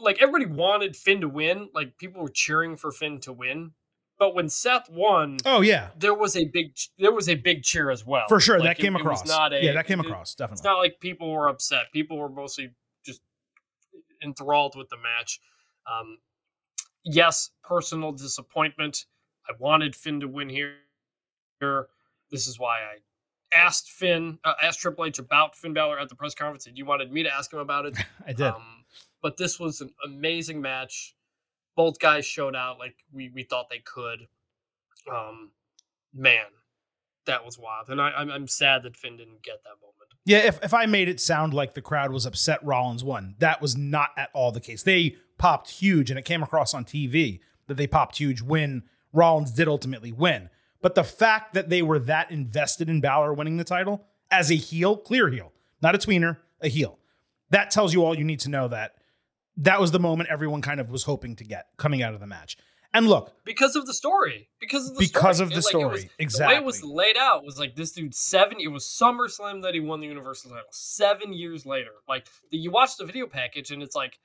like everybody wanted Finn to win. Like people were cheering for Finn to win. But when Seth won, Oh, yeah, there was a big there was a big cheer as well. for sure. Like, that came it- it across. not a- yeah, that came it- across. It's not like people were upset. People were mostly just enthralled with the match. Um, yes, personal disappointment. I wanted Finn to win here. This is why I asked Finn, uh, asked Triple H about Finn Balor at the press conference, and you wanted me to ask him about it. I did. Um, but this was an amazing match. Both guys showed out like we, we thought they could. Um, man, that was wild, and I, I'm I'm sad that Finn didn't get that moment. Yeah, if, if I made it sound like the crowd was upset Rollins won, that was not at all the case. They popped huge, and it came across on TV that they popped huge when Rollins did ultimately win. But the fact that they were that invested in Balor winning the title as a heel, clear heel, not a tweener, a heel, that tells you all you need to know that that was the moment everyone kind of was hoping to get coming out of the match. And look, because of the story. Because of the Because story. of the It, like, story. was- Exactly. The way it was laid out was like this dude seven. It was SummerSlam that he won the Universal title. Seven years later, like the, you watch the video package and it's like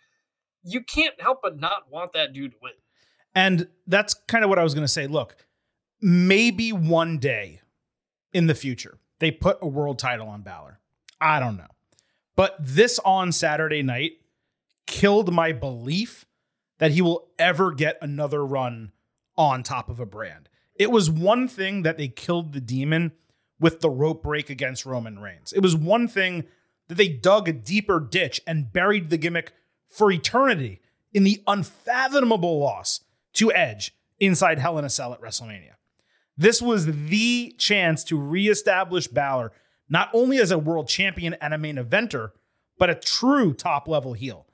you can't help but not want that dude to win. And that's kind of what I was going to say. Look, maybe one day in the future, they put a world title on Balor. I don't know. But this on Saturday night killed my belief that he will ever get another run on top of a brand. It was one thing that they killed the demon with the rope break against Roman Reigns. It was one thing that they dug a deeper ditch and buried the gimmick for eternity in the unfathomable loss to Edge inside Hell in a Cell at WrestleMania. This was the chance to reestablish Balor not only as a world champion and a main eventer, but a true top level heel.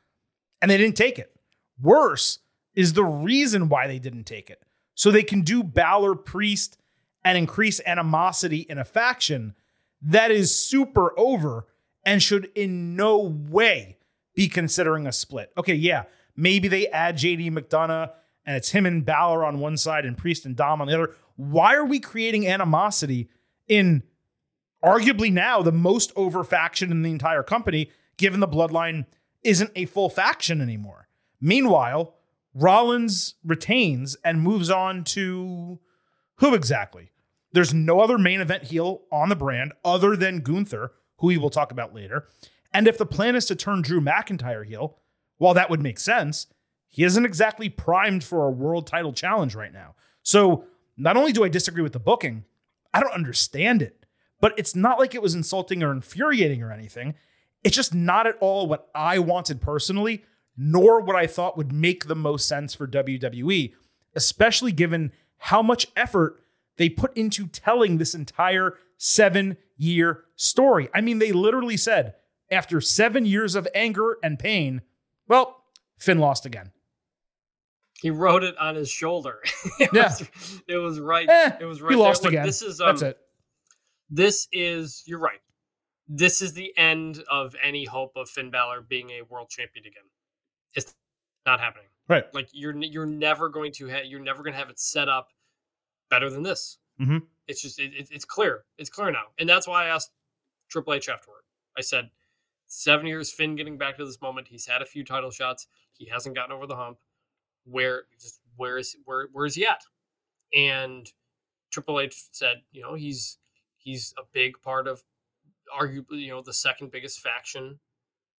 And they didn't take it. Worse is the reason why they didn't take it. So they can do Balor Priest and increase animosity in a faction that is super over and should in no way be considering a split. Okay, yeah, maybe they add JD McDonagh and it's him and Balor on one side and Priest and Dom on the other. Why are we creating animosity in arguably now the most over faction in the entire company, given the bloodline isn't a full faction anymore? Meanwhile, Rollins retains and moves on to who exactly? There's no other main event heel on the brand other than Gunther, who we will talk about later. And if the plan is to turn Drew McIntyre heel, while that would make sense, he isn't exactly primed for a world title challenge right now. So not only do I disagree with the booking, I don't understand it. But it's not like it was insulting or infuriating or anything. It's just not at all what I wanted personally, nor what I thought would make the most sense for WWE, especially given how much effort they put into telling this entire seven year story. I mean, they literally said, after seven years of anger and pain, well, Finn lost again. He wrote it on his shoulder. it, Yeah. was, it was right. Eh, it was he right. there. lost Look, again. This is um, That's it. This is you're right. This is the end of any hope of Finn Balor being a world champion again. It's not happening. Right. Like you're you're never going to you're never going to have it set up better than this. Mhm. It's just it, it- it's clear. It's clear now, and that's why I asked Triple H afterward. I said, seven years Finn getting back to this moment. He's had a few title shots. He hasn't gotten over the hump. Where just where is where where is he at? And Triple H said, you know, he's he's a big part of arguably, you know, the second biggest faction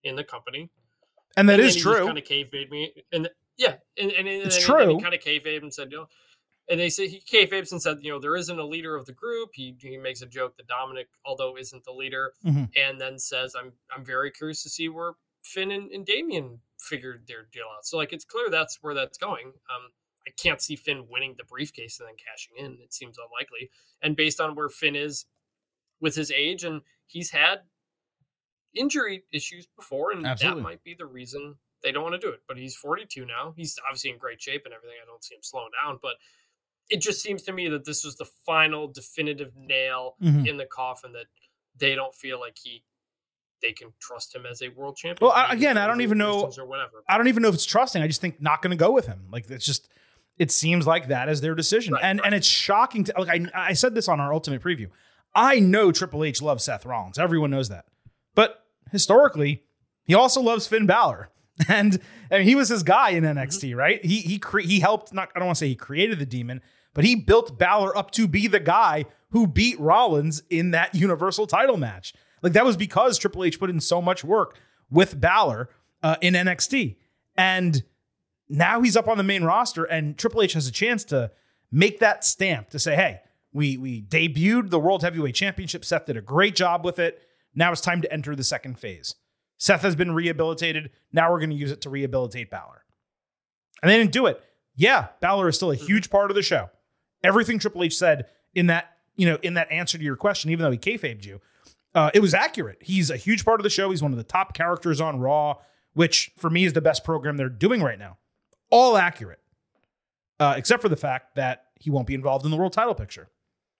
in the company. And that and is true. Kind of kayfabe me, and yeah, and and, and It's and true. He kind of kayfabe and said, you know, and they say he kayfabes and said, you know, there isn't a leader of the group. He he makes a joke that Dominic, although isn't the leader, Mhm. and then says, I'm I'm very curious to see where Finn and, and Damian figured their deal out. So like it's clear that's where that's going. Um, I can't see Finn winning the briefcase and then cashing in. It seems unlikely. And based on where Finn is with his age, and he's had injury issues before, and Absolutely. that might be the reason they don't want to do it. But he's 42 now. He's obviously in great shape and everything. I don't see him slowing down, but it just seems to me that this was the final definitive nail Mhm. in the coffin that they don't feel like he they can trust him as a world champion. Well, I- again, I don't even know- or whatever. I don't even know if it's trusting. I just think not going to go with him. Like it's just, it seems like that is their decision, Right, and right. and it's shocking. To like I, I said this on our ultimate preview. I know Triple H loves Seth Rollins. Everyone knows that, but historically, he also loves Finn Balor, and and he was his guy in mm-hmm. NXT, right? He he cre- he helped. Not I don't want to say he created the demon, but he built Balor up to be the guy who beat Rollins in that Universal Title match. Like that was because Triple H put in so much work with Balor uh, in NXT, and now he's up on the main roster, and Triple H has a chance to make that stamp to say, "Hey, we we debuted the World Heavyweight Championship. Seth did a great job with it. Now it's time to enter the second phase. Seth has been rehabilitated. Now we're going to use it to rehabilitate Balor." And they didn't do it. Yeah, Balor is still a huge part of the show. Everything Triple H said in that you know in that answer to your question, even though he kayfabed you, uh, it was accurate. He's a huge part of the show. He's one of the top characters on Raw, which for me is the best program they're doing right now. All accurate, uh, except for the fact that he won't be involved in the world title picture,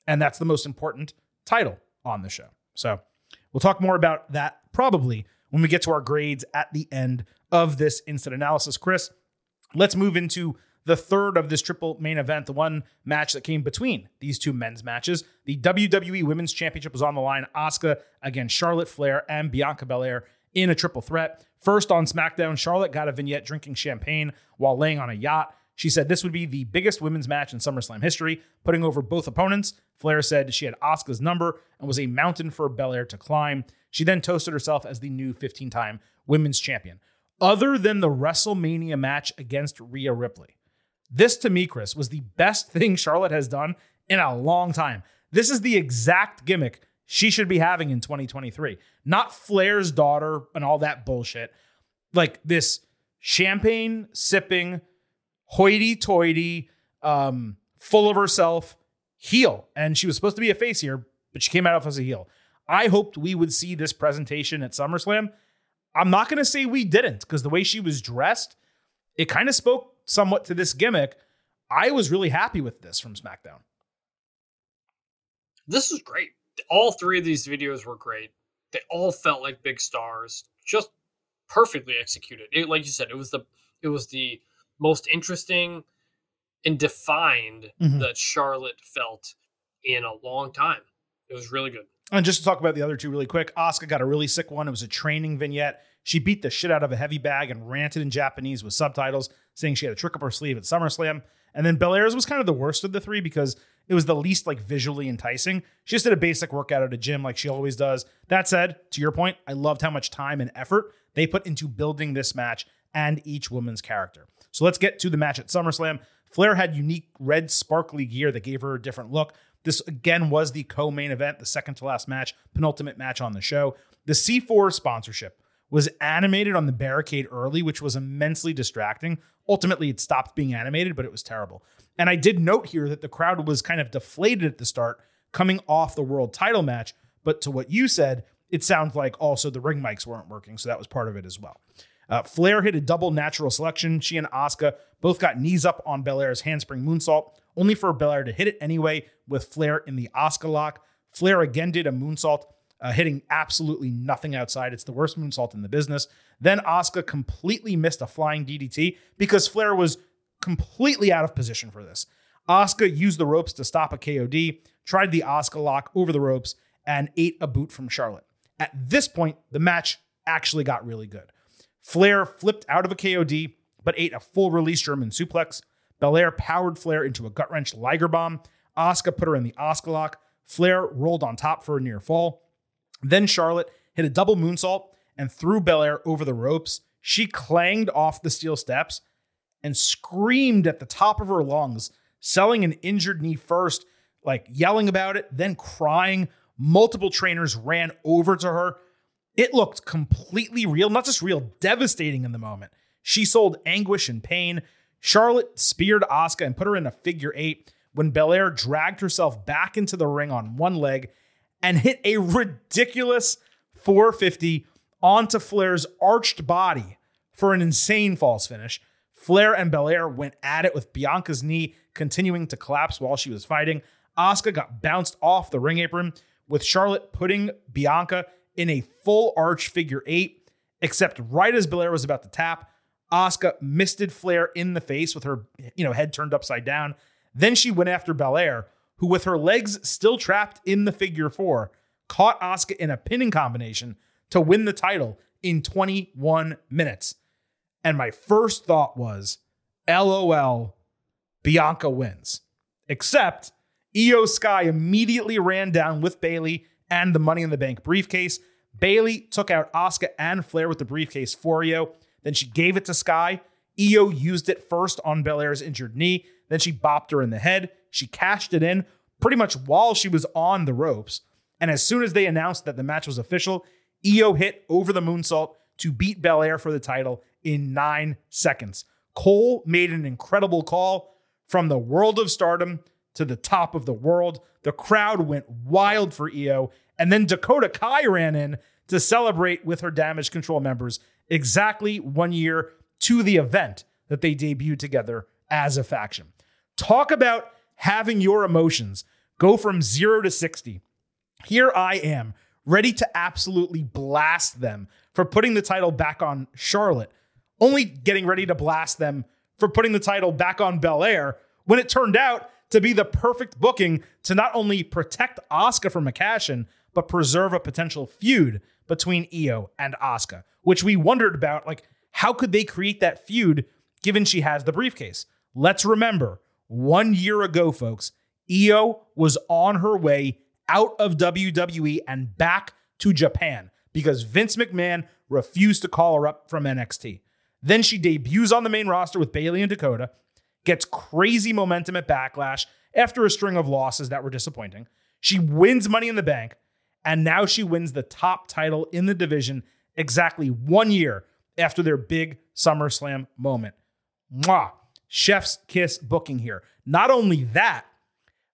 and that's the most important title on the show. So we'll talk more about that probably when we get to our grades at the end of this instant analysis. Chris, let's move into the third of this triple main event, the one match that came between these two men's matches. The WWE Women's Championship was on the line. Asuka against Charlotte Flair and Bianca Belair in a triple threat. First on SmackDown, Charlotte got a vignette drinking champagne while laying on a yacht. She said this would be the biggest women's match in SummerSlam history, putting over both opponents. Flair said she had Asuka's number and was a mountain for Belair to climb. She then toasted herself as the new 15 time women's champion. Other than the WrestleMania match against Rhea Ripley, this to me, Chris, was the best thing Charlotte has done in a long time. This is the exact gimmick she should be having in 2023. Not Flair's daughter and all that bullshit. Like this champagne sipping, hoity toity, um, full of herself heel. And she was supposed to be a face here, but she came out as a heel. I hoped we would see this presentation at SummerSlam. I'm not going to say we didn't because the way she was dressed, it kind of spoke somewhat to this gimmick. I was really happy with this from SmackDown. This is great. All three of these videos were great. They all felt like big stars, just perfectly executed. It, like you said, it was the it was the most interesting and defined Mhm. that Charlotte felt in a long time. It was really good. And just to talk about the other two really quick, Asuka got a really sick one. It was a training vignette. She beat the shit out of a heavy bag and ranted in Japanese with subtitles, saying she had a trick up her sleeve at SummerSlam. And then Belair's was kind of the worst of the three because it was the least like visually enticing. She just did a basic workout at a gym like she always does. That said, to your point, I loved how much time and effort they put into building this match and each woman's character. So let's get to the match at SummerSlam. Flair had unique red sparkly gear that gave her a different look. This again was the co-main event, the second to last match, penultimate match on the show. The C4 sponsorship was animated on the barricade early, which was immensely distracting. Ultimately, it stopped being animated, but it was terrible. And I did note here that the crowd was kind of deflated at the start, coming off the world title match. But to what you said, it sounds like also the ring mics weren't working, so that was part of it as well. Uh, Flair hit a double natural selection. She and Asuka both got knees up on Belair's handspring moonsault, only for Belair to hit it anyway with Flair in the Asuka lock. Flair again did a moonsault, uh, hitting absolutely nothing outside. It's the worst moonsault in the business. Then Asuka completely missed a flying DDT because Flair was completely out of position for this. Asuka used the ropes to stop a KOD, tried the Asuka lock over the ropes, and ate a boot from Charlotte. At this point, the match actually got really good. Flair flipped out of a KOD, but ate a full release German suplex. Belair powered Flair into a gut wrench Liger bomb. Asuka put her in the Asuka lock. Flair rolled on top for a near fall. Then Charlotte hit a double moonsault and threw Belair over the ropes. She clanged off the steel steps and screamed at the top of her lungs, selling an injured knee first, like yelling about it, then crying. Multiple trainers ran over to her. It looked completely real, not just real, devastating in the moment. She sold anguish and pain. Charlotte speared Asuka and put her in a figure eight when Belair dragged herself back into the ring on one leg and hit a ridiculous 450 onto Flair's arched body for an insane false finish. Flair and Belair went at it with Bianca's knee continuing to collapse while she was fighting. Asuka got bounced off the ring apron, with Charlotte putting Bianca in a full arch figure eight, except right as Belair was about to tap, Asuka misted Flair in the face with her, you know, head turned upside down. Then she went after Belair, who with her legs still trapped in the figure four, caught Asuka in a pinning combination to win the title in 21 minutes. And my first thought was, LOL, Bianca wins. Except Iyo Sky immediately ran down with Bayley and the Money in the Bank briefcase. Bayley took out Asuka and Flair with the briefcase for Iyo. Then she gave it to Sky. Iyo used it first on Belair's injured knee. Then she bopped her in the head. She cashed it in pretty much while she was on the ropes. And as soon as they announced that the match was official, Iyo hit over the moonsault to beat Belair for the title in nine seconds. Cole made an incredible call from the world of stardom to the top of the world. The crowd went wild for Iyo. And then Dakota Kai ran in to celebrate with her damage control members exactly one year to the event that they debuted together as a faction. Talk about having your emotions go from zero to 60. Here I am, ready to absolutely blast them for putting the title back on Charlotte, only getting ready to blast them for putting the title back on Belair when it turned out to be the perfect booking to not only protect Asuka from a cash but preserve a potential feud between Iyo and Asuka, which we wondered about. Like, how could they create that feud given she has the briefcase? Let's remember, one year ago, folks, Iyo was on her way out of WWE and back to Japan because Vince McMahon refused to call her up from NXT. Then she debuts on the main roster with Bayley and Dakota, gets crazy momentum at Backlash after a string of losses that were disappointing. She wins Money in the Bank, and now she wins the top title in the division exactly one year after their big SummerSlam moment. Mwah. Chef's kiss booking here. Not only that,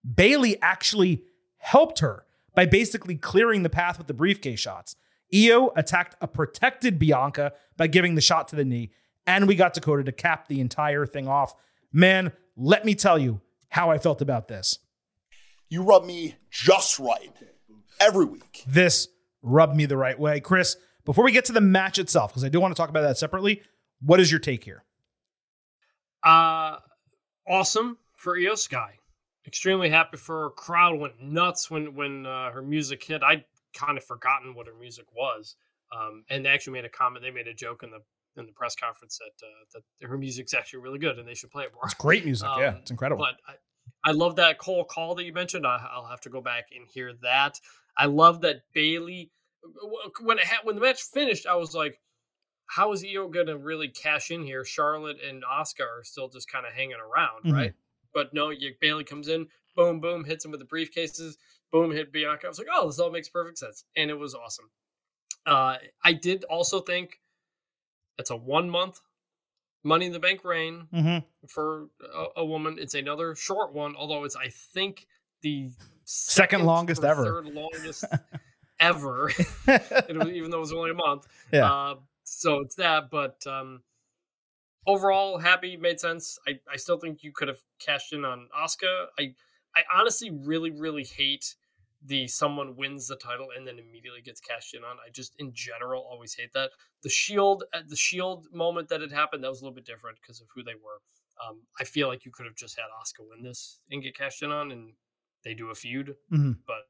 Bayley actually helped her by basically clearing the path with the briefcase shots. Iyo attacked a protected Bianca by giving the shot to the knee, and we got Dakota to cap the entire thing off. Man, let me tell you how I felt about this. You rub me just right every week. This rubbed me the right way. Chris, before we get to the match itself, because I do want to talk about that separately, what is your take here? Uh awesome for Iyo Sky. Extremely happy for her. Crowd went nuts when when uh, her music hit. I'd kind of forgotten what her music was. Um, and they actually made a comment. They made a joke in the in the press conference that uh, that her music's actually really good and they should play it more. It's great music. Um, yeah, it's incredible. But I, I love that Cole call that you mentioned. I, I'll have to go back and hear that. I love that Bayley when it ha- when the match finished. I was like, how is Iyo going to really cash in here? Charlotte and Asuka are still just kind of hanging around, Mhm. right? But no, you, Bayley comes in, boom, boom, hits him with the briefcases, boom, hit Bianca. I was like, oh, this all makes perfect sense, and it was awesome. Uh, I did also think it's a one month Money in the Bank reign Mhm. for a, a woman. It's another short one, although it's I think the Second longest ever. third longest ever. it was, even though it was only a month. Yeah. Uh, so it's that, but um, overall, happy made sense. I, I still think you could have cashed in on Asuka. I I honestly really really hate the someone wins the title and then immediately gets cashed in on. I just in general always hate that. The Shield at the Shield moment that had happened that was a little bit different because of who they were. Um, I feel like you could have just had Asuka win this and get cashed in on, and they do a feud. Mhm. But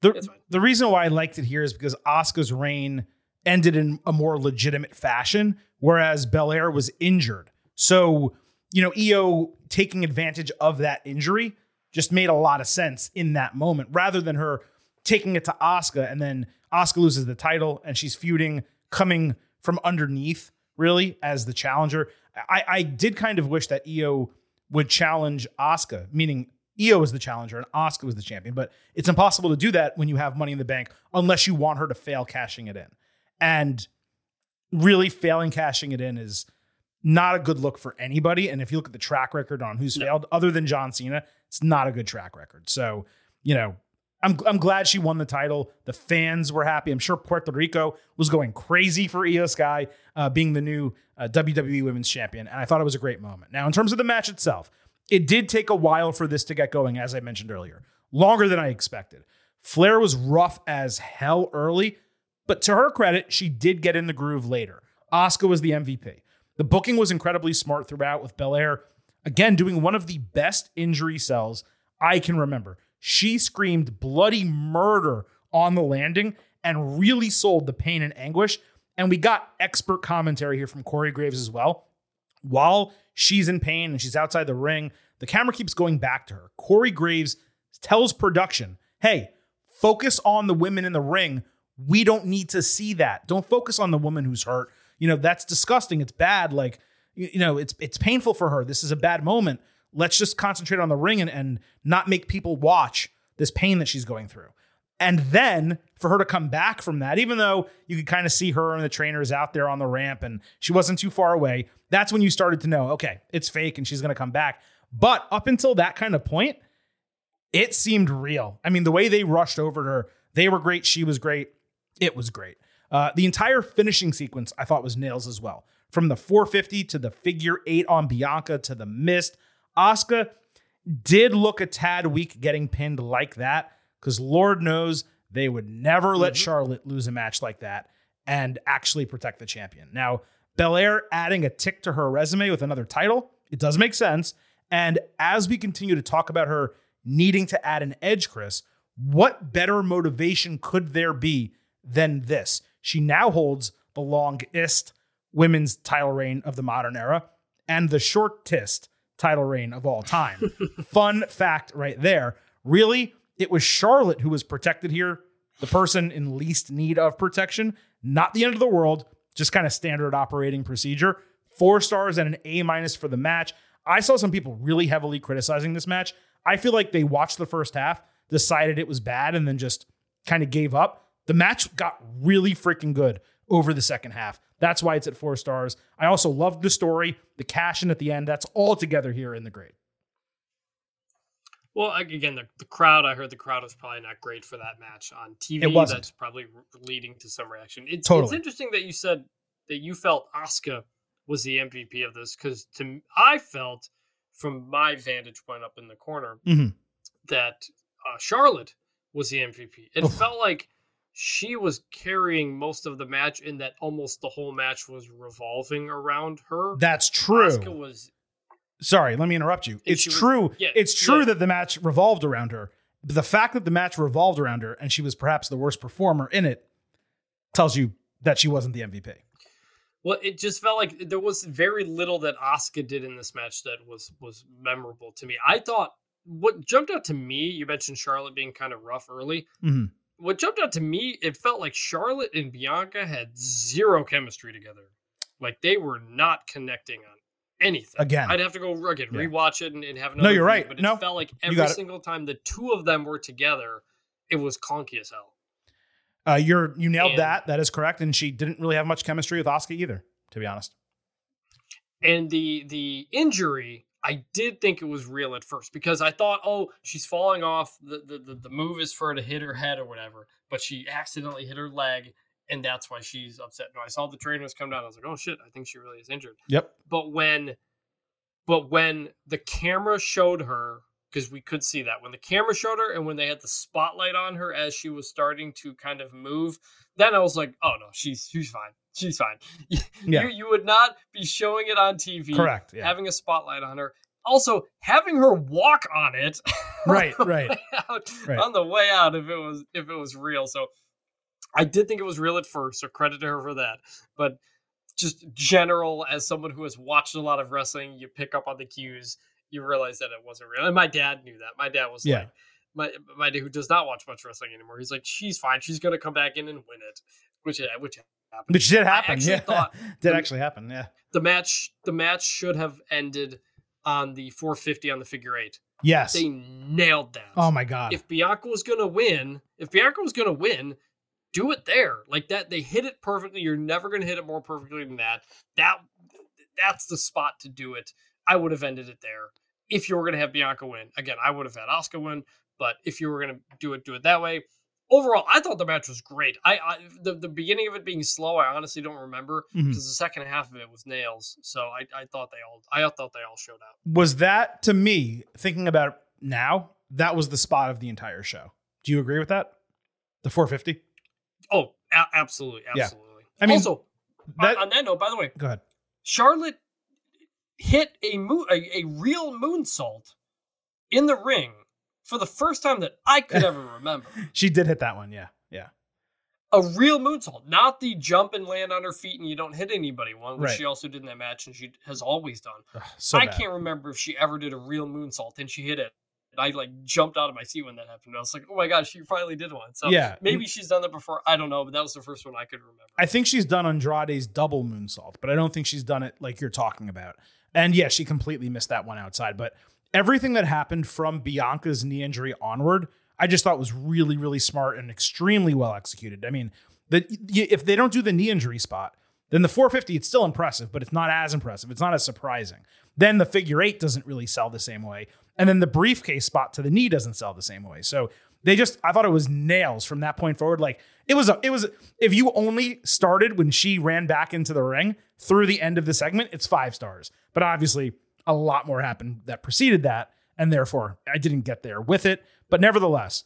The, the reason why I liked it here is because Asuka's reign ended in a more legitimate fashion, whereas Belair was injured. So, you know, Iyo taking advantage of that injury just made a lot of sense in that moment, rather than her taking it to Asuka and then Asuka loses the title and she's feuding coming from underneath, really, as the challenger. I, I did kind of wish that Iyo would challenge Asuka, meaning Iyo is the challenger and Asuka was the champion. But it's impossible to do that when you have Money in the Bank unless you want her to fail cashing it in. And really failing cashing it in is not a good look for anybody. And if you look at the track record on who's failed, other than John Cena, it's not a good track record. So, you know, I'm, I'm glad she won the title. The fans were happy. I'm sure Puerto Rico was going crazy for Iyo Sky uh, being the new uh, WWE Women's Champion. And I thought it was a great moment. Now, in terms of the match itself, it did take a while for this to get going, as I mentioned earlier, longer than I expected. Flair was rough as hell early, but to her credit, she did get in the groove later. Asuka was the MVP. The booking was incredibly smart throughout with Belair, again, doing one of the best injury sells I can remember. She screamed bloody murder on the landing and really sold the pain and anguish. And we got expert commentary here from Corey Graves as well. While she's in pain and she's outside the ring, the camera keeps going back to her. Corey Graves tells production, hey, focus on the women in the ring. We don't need to see that. Don't focus on the woman who's hurt. You know, that's disgusting. It's bad. Like, you know, it's it's painful for her. This is a bad moment. Let's just concentrate on the ring and, and not make people watch this pain that she's going through. And then for her to come back from that, even though you could kind of see her and the trainers out there on the ramp and she wasn't too far away, that's when you started to know, okay, it's fake and she's going to come back. But up until that kind of point, it seemed real. I mean, the way they rushed over to her, they were great. She was great. It was great. Uh, the entire finishing sequence I thought was nails as well. From the 450 to the figure eight on Bianca to the mist, Asuka did look a tad weak getting pinned like that because Lord knows they would never let Charlotte lose a match like that and actually protect the champion. Now, Belair adding a tick to her resume with another title, it does make sense. And as we continue to talk about her needing to add an edge, Chris, what better motivation could there be than this? She now holds the longest women's title reign of the modern era and the shortest title reign of all time. Fun fact right there. Really, it was Charlotte who was protected here, the person in least need of protection. Not the end of the world, just kind of standard operating procedure. Four stars and an A minus for the match. I saw some people really heavily criticizing this match. I feel like they watched the first half, decided it was bad, and then just kind of gave up. The match got really freaking good over the second half. That's why it's at four stars. I also loved the story, the cash in at the end. That's all together here in the grade. Well, again, the, the crowd, I heard the crowd was probably not great for that match on TV. It wasn't. That's probably leading to some reaction. It's, it's interesting that you said that you felt Asuka was the MVP of this because to I felt from my vantage point up in the corner Mhm. that uh, Charlotte was the MVP. It felt like she was carrying most of the match in that almost the whole match was revolving around her. That's true. Asuka was Sorry, let me interrupt you. It's she was- true. yeah, it's true yeah. that the match revolved around her. But the fact that the match revolved around her and she was perhaps the worst performer in it tells you that she wasn't the MVP. Well, it just felt like there was very little that Asuka did in this match that was was memorable to me. I thought what jumped out to me, you mentioned Charlotte being kind of rough early. Mhm. What jumped out to me, it felt like Charlotte and Bianca had zero chemistry together. Like they were not connecting on anything. Again. I'd have to go again Yeah. rewatch it and, and have another. No, you're view, right. But it No, felt like every got it. single time the two of them were together, it was clunky as hell. Uh, you're you nailed And- that. That is correct. And she didn't really have much chemistry with Asuka either, to be honest. and the the injury i did think it was real at first because i thought oh she's falling off the the, the, the move is for her to hit her head or whatever but she accidentally hit her leg and that's why she's upset. No i saw the trainers come down i was like oh shit i think she really is injured. Yep. but when but when the camera showed her because we could see that when the camera showed her and when they had the spotlight on her as she was starting to kind of move then i was like oh no she's she's fine she's fine. You, Yeah. you, you would not be showing it on TV. Correct. Yeah. Having a spotlight on her. Also, having her walk on it. Right, right, out, right. On the way out, if it was if it was real. So I did think it was real at first, so credit to her for that. But just general, as someone who has watched a lot of wrestling, you pick up on the cues. You realize that it wasn't real. And my dad knew that. My dad was Yeah. like, my my dad who does not watch much wrestling anymore. He's like, she's fine. She's gonna come back in and win it, which which happened. Which did I happen. actually Yeah. thought did the- actually happen. Yeah. the match the match should have ended on the 450 on the figure eight. Yes. They nailed that. Oh my god. If Bianca was gonna win, if Bianca was gonna win, do it there like that. They hit it perfectly. You're never gonna hit it more perfectly than that. That that's the spot to do it. I would have ended it there. If you were gonna have Bianca win, again, I would have had Asuka win. But if you were gonna do it, do it that way. Overall, I thought the match was great. I, I the, the beginning of it being slow, I honestly don't remember mm-hmm. because the second half of it was nails. So I, I thought they all I thought they all showed up. was that to me thinking about it now that was the spot of the entire show do you agree with that the 450 Oh, a- absolutely, Yeah. absolutely. I mean, also that on, that note, by the way, go ahead Charlotte hit a moon, a, a real moonsault in the ring for the first time that I could ever remember. she did hit that one yeah yeah A real moonsault, not the jump and land on her feet and you don't hit anybody one, which Right. she also did in that match and she has always done. Ugh, so I bad. can't remember if she ever did a real moonsault and she hit it. And I like jumped out of my seat when that happened. I was like, "Oh my gosh, she finally did one!" So Yeah. maybe she's done that before. I don't know, but that was the first one I could remember. I think she's done Andrade's double moonsault, but I don't think she's done it like you're talking about. And yeah, she completely missed that one outside. But everything that happened from Bianca's knee injury onward, I just thought was really, really smart and extremely well executed. I mean, the, if they don't do the knee injury spot, then the 450, it's still impressive, but it's not as impressive. It's not as surprising. Then the figure eight doesn't really sell the same way. And then the briefcase spot to the knee doesn't sell the same way. So they just, I thought it was nails from that point forward. Like it was, a, it was, if you only started when she ran back into the ring through the end of the segment, it's five stars. But obviously, a lot more happened that preceded that. And therefore, I didn't get there with it. But nevertheless,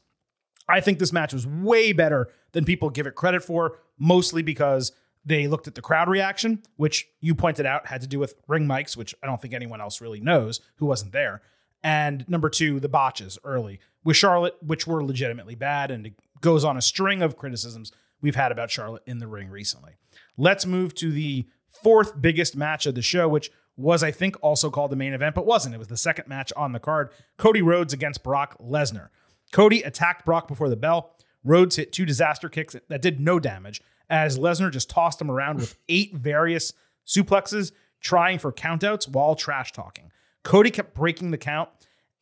I think this match was way better than people give it credit for, mostly because they looked at the crowd reaction, which you pointed out had to do with ring mics, which I don't think anyone else really knows who wasn't there. And number two, the botches early with Charlotte, which were legitimately bad. And it goes on a string of criticisms we've had about Charlotte in the ring recently. Let's move to the fourth biggest match of the show, which was, I think, also called the main event, but wasn't. It was the second match on the card Cody Rhodes against Brock Lesnar. Cody attacked Brock before the bell. Rhodes hit two disaster kicks that did no damage as Lesnar just tossed him around with eight various suplexes, trying for countouts while trash talking. Cody kept breaking the count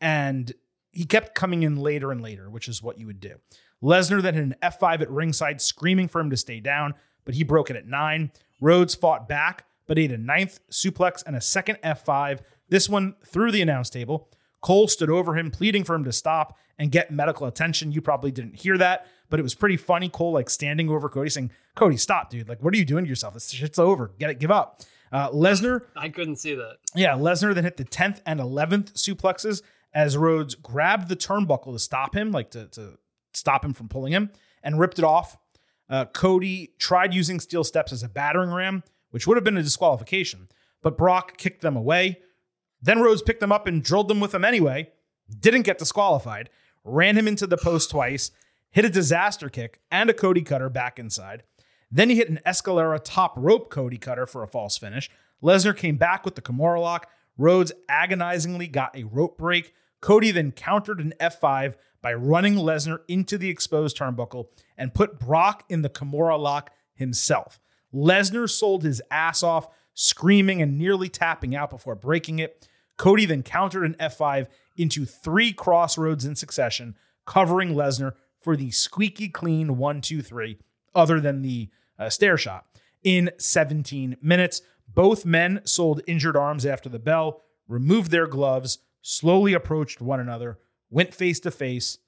and he kept coming in later and later, which is what you would do. Lesnar then hit an F5 at ringside, screaming for him to stay down, but he broke it at nine. Rhodes fought back, but ate a ninth suplex and a second F5, this one through the announce table. Cole stood over him, pleading for him to stop and get medical attention. You probably didn't hear that, but it was pretty funny. Cole like standing over Cody saying, Cody, stop, dude. Like, what are you doing to yourself? This shit's over. Get it, give up. Uh, Lesnar I couldn't see that. yeah, Lesnar then hit the 10th and 11th suplexes as Rhodes grabbed the turnbuckle to stop him, like to, to stop him from pulling him, and ripped it off. Uh, Cody tried using steel steps as a battering ram, which would have been a disqualification, but Brock kicked them away. Then Rhodes picked them up and drilled them with him anyway, didn't get disqualified, ran him into the post twice, hit a disaster kick and a Cody cutter back inside. Then he hit an Escalera top rope Cody cutter for a false finish. Lesnar came back with the Kimura lock. Rhodes agonizingly got a rope break. Cody then countered an F5 by running Lesnar into the exposed turnbuckle and put Brock in the Kimura lock himself. Lesnar sold his ass off, screaming and nearly tapping out before breaking it. Cody then countered an F5 into three Cross Rhodes in succession, covering Lesnar for the squeaky clean one, two, three, other than the uh, stair shot. In 17 minutes, both men sold injured arms after the bell, removed their gloves, slowly approached one another, went face to face,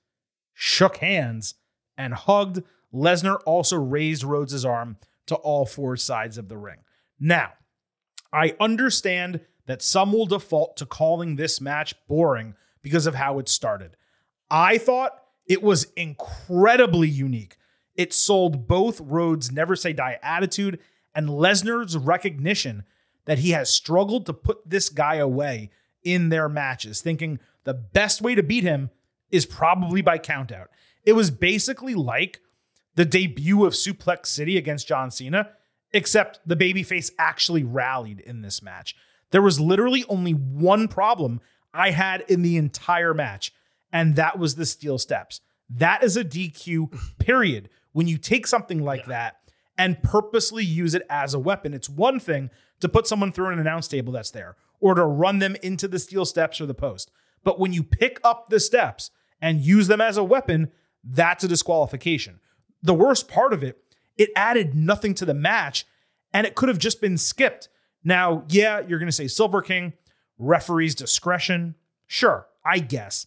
shook hands, and hugged. Lesnar also raised Rhodes' arm to all four sides of the ring. Now, I understand that some will default to calling this match boring because of how it started. I thought it was incredibly unique. It sold both Rhodes' never say die attitude and Lesnar's recognition that he has struggled to put this guy away in their matches, thinking the best way to beat him is probably by countout. It was basically like the debut of Suplex City against John Cena, except the babyface actually rallied in this match. There was literally only one problem I had in the entire match, and that was the steel steps. That is a DQ, period. When you take something like that and purposely use it as a weapon, it's one thing to put someone through an announce table that's there or to run them into the steel steps or the post. But when you pick up the steps and use them as a weapon, that's a disqualification. The worst part of it, it added nothing to the match and it could have just been skipped. Now, yeah, you're going to say Silver King, referee's discretion. Sure, I guess.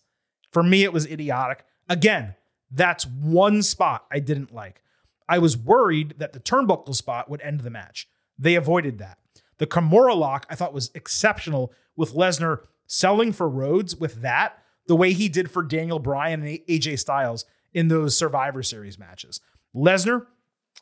For me, it was idiotic. Again, that's one spot I didn't like. I was worried that the turnbuckle spot would end the match. They avoided that. The Kimura lock I thought was exceptional with Lesnar selling for Rhodes with that, the way he did for Daniel Bryan and AJ Styles in those Survivor Series matches. Lesnar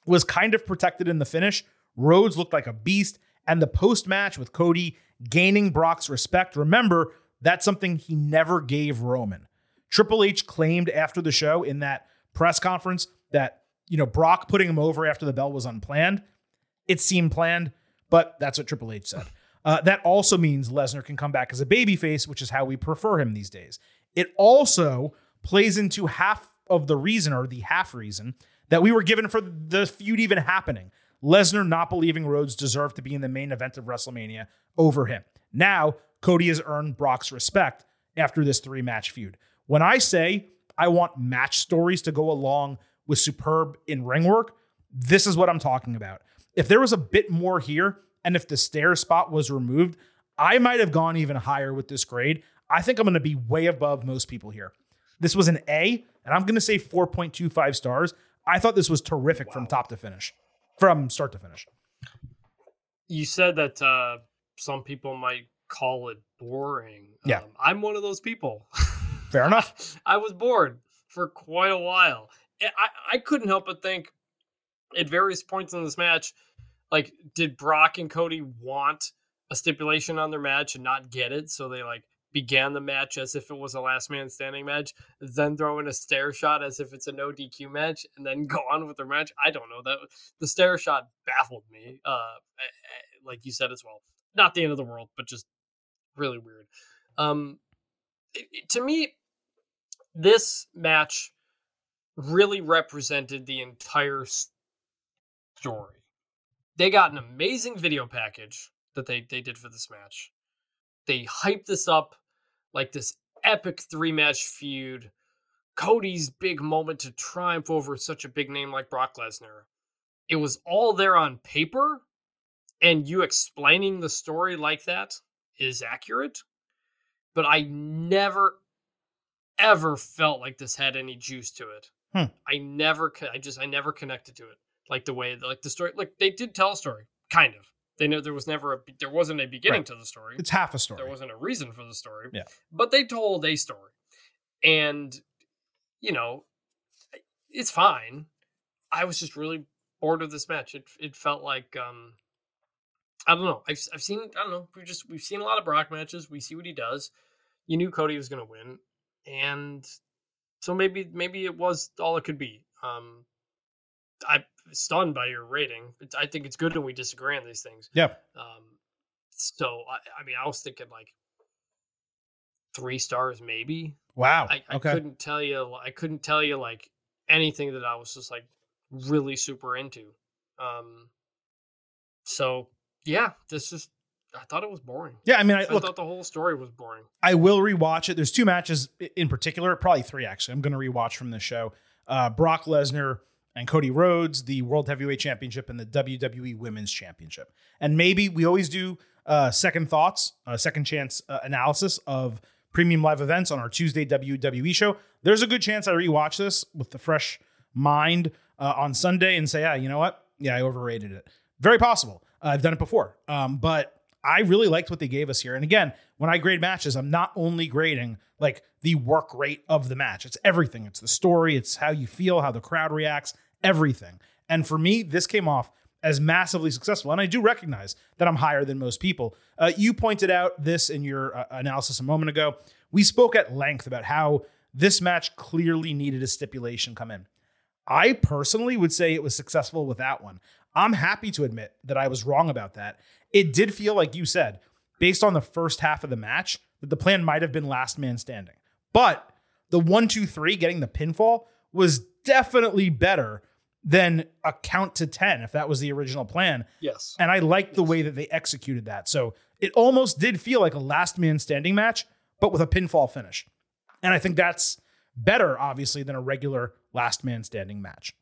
was kind of protected in the finish. Rhodes looked like a beast. And the post match with Cody gaining Brock's respect, remember, that's something he never gave Roman. Triple H claimed after the show in that press conference that, you know, Brock putting him over after the bell was unplanned. It seemed planned, but that's what Triple H said. Uh, that also means Lesnar can come back as a babyface, which is how we prefer him these days. It also plays into half of the reason, or the half reason, that we were given for the feud even happening. Lesnar not believing Rhodes deserved to be in the main event of WrestleMania over him. Now, Cody has earned Brock's respect after this three match feud. When I say I want match stories to go along with superb in ring work, this is what I'm talking about. If there was a bit more here, and if the stair spot was removed, I might have gone even higher with this grade. I think I'm going to be way above most people here. This was an A, and I'm going to say 4.25 stars. I thought this was terrific wow. from top to finish, from start to finish. You said that uh, some people might call it boring. Yeah. Um, I'm one of those people. Fair enough. I, I was bored for quite a while. I, I couldn't help but think at various points in this match, like, did Brock and Cody want a stipulation on their match and not get it? So they like began the match as if it was a last man standing match, then throw in a stair shot as if it's a no DQ match, and then go on with their match. I don't know that the stair shot baffled me. Uh, like you said as well, not the end of the world, but just really weird. Um, it, it, to me, this match really represented the entire story. They got an amazing video package that they they did for this match. They hyped this up like this epic three match feud. Cody's big moment to triumph over such a big name like Brock Lesnar. It was all there on paper, and you explaining the story like that is accurate. But I never, ever felt like this had any juice to it. Hmm. I never, I just, I never connected to it like the way, like the story, like they did tell a story, kind of. They know there was never a there wasn't a beginning right. to the story. It's half a story. There wasn't a reason for the story. Yeah. But they told a story. And you know, it's fine. I was just really bored of this match. It it felt like um I don't know. I've I've seen I don't know. We've just we've seen a lot of Brock matches. We see what he does. You knew Cody was going to win, and so maybe maybe it was all it could be. Um, I'm stunned by your rating. I think it's good when we disagree on these things. Yeah. Um, so I, I mean, I was thinking like three stars, maybe. Wow. I, I okay. couldn't tell you. I couldn't tell you like anything that I was just like really super into. Um. So yeah, this is. I thought it was boring. Yeah, I mean, I, I look, thought the whole story was boring. I will rewatch it. There's two matches in particular, probably three actually. I'm going to rewatch from this show. Uh, Brock Lesnar and Cody Rhodes, the World Heavyweight Championship and the WWE Women's Championship. And maybe we always do uh, second thoughts, uh, second chance uh, analysis of premium live events on our Tuesday WWE show. There's a good chance I rewatch this with the fresh mind uh, on Sunday and say, yeah, you know what? Yeah, I overrated it. Very possible. I've done it before. Um, but I really liked what they gave us here. And again, when I grade matches, I'm not only grading like the work rate of the match, it's everything. It's the story, it's how you feel, how the crowd reacts, everything. And for me, this came off as massively successful. And I do recognize that I'm higher than most people. Uh, you pointed out this in your uh, analysis a moment ago. We spoke at length about how this match clearly needed a stipulation come in. I personally would say it was successful with that one. I'm happy to admit that I was wrong about that. It did feel like you said, based on the first half of the match, that the plan might have been last man standing. But the one, two, three, getting the pinfall was definitely better than a count to 10 if that was the original plan. Yes. And I liked the way that they executed that. So it almost did feel like a last man standing match, but with a pinfall finish. And I think that's better, obviously, than a regular last man standing match.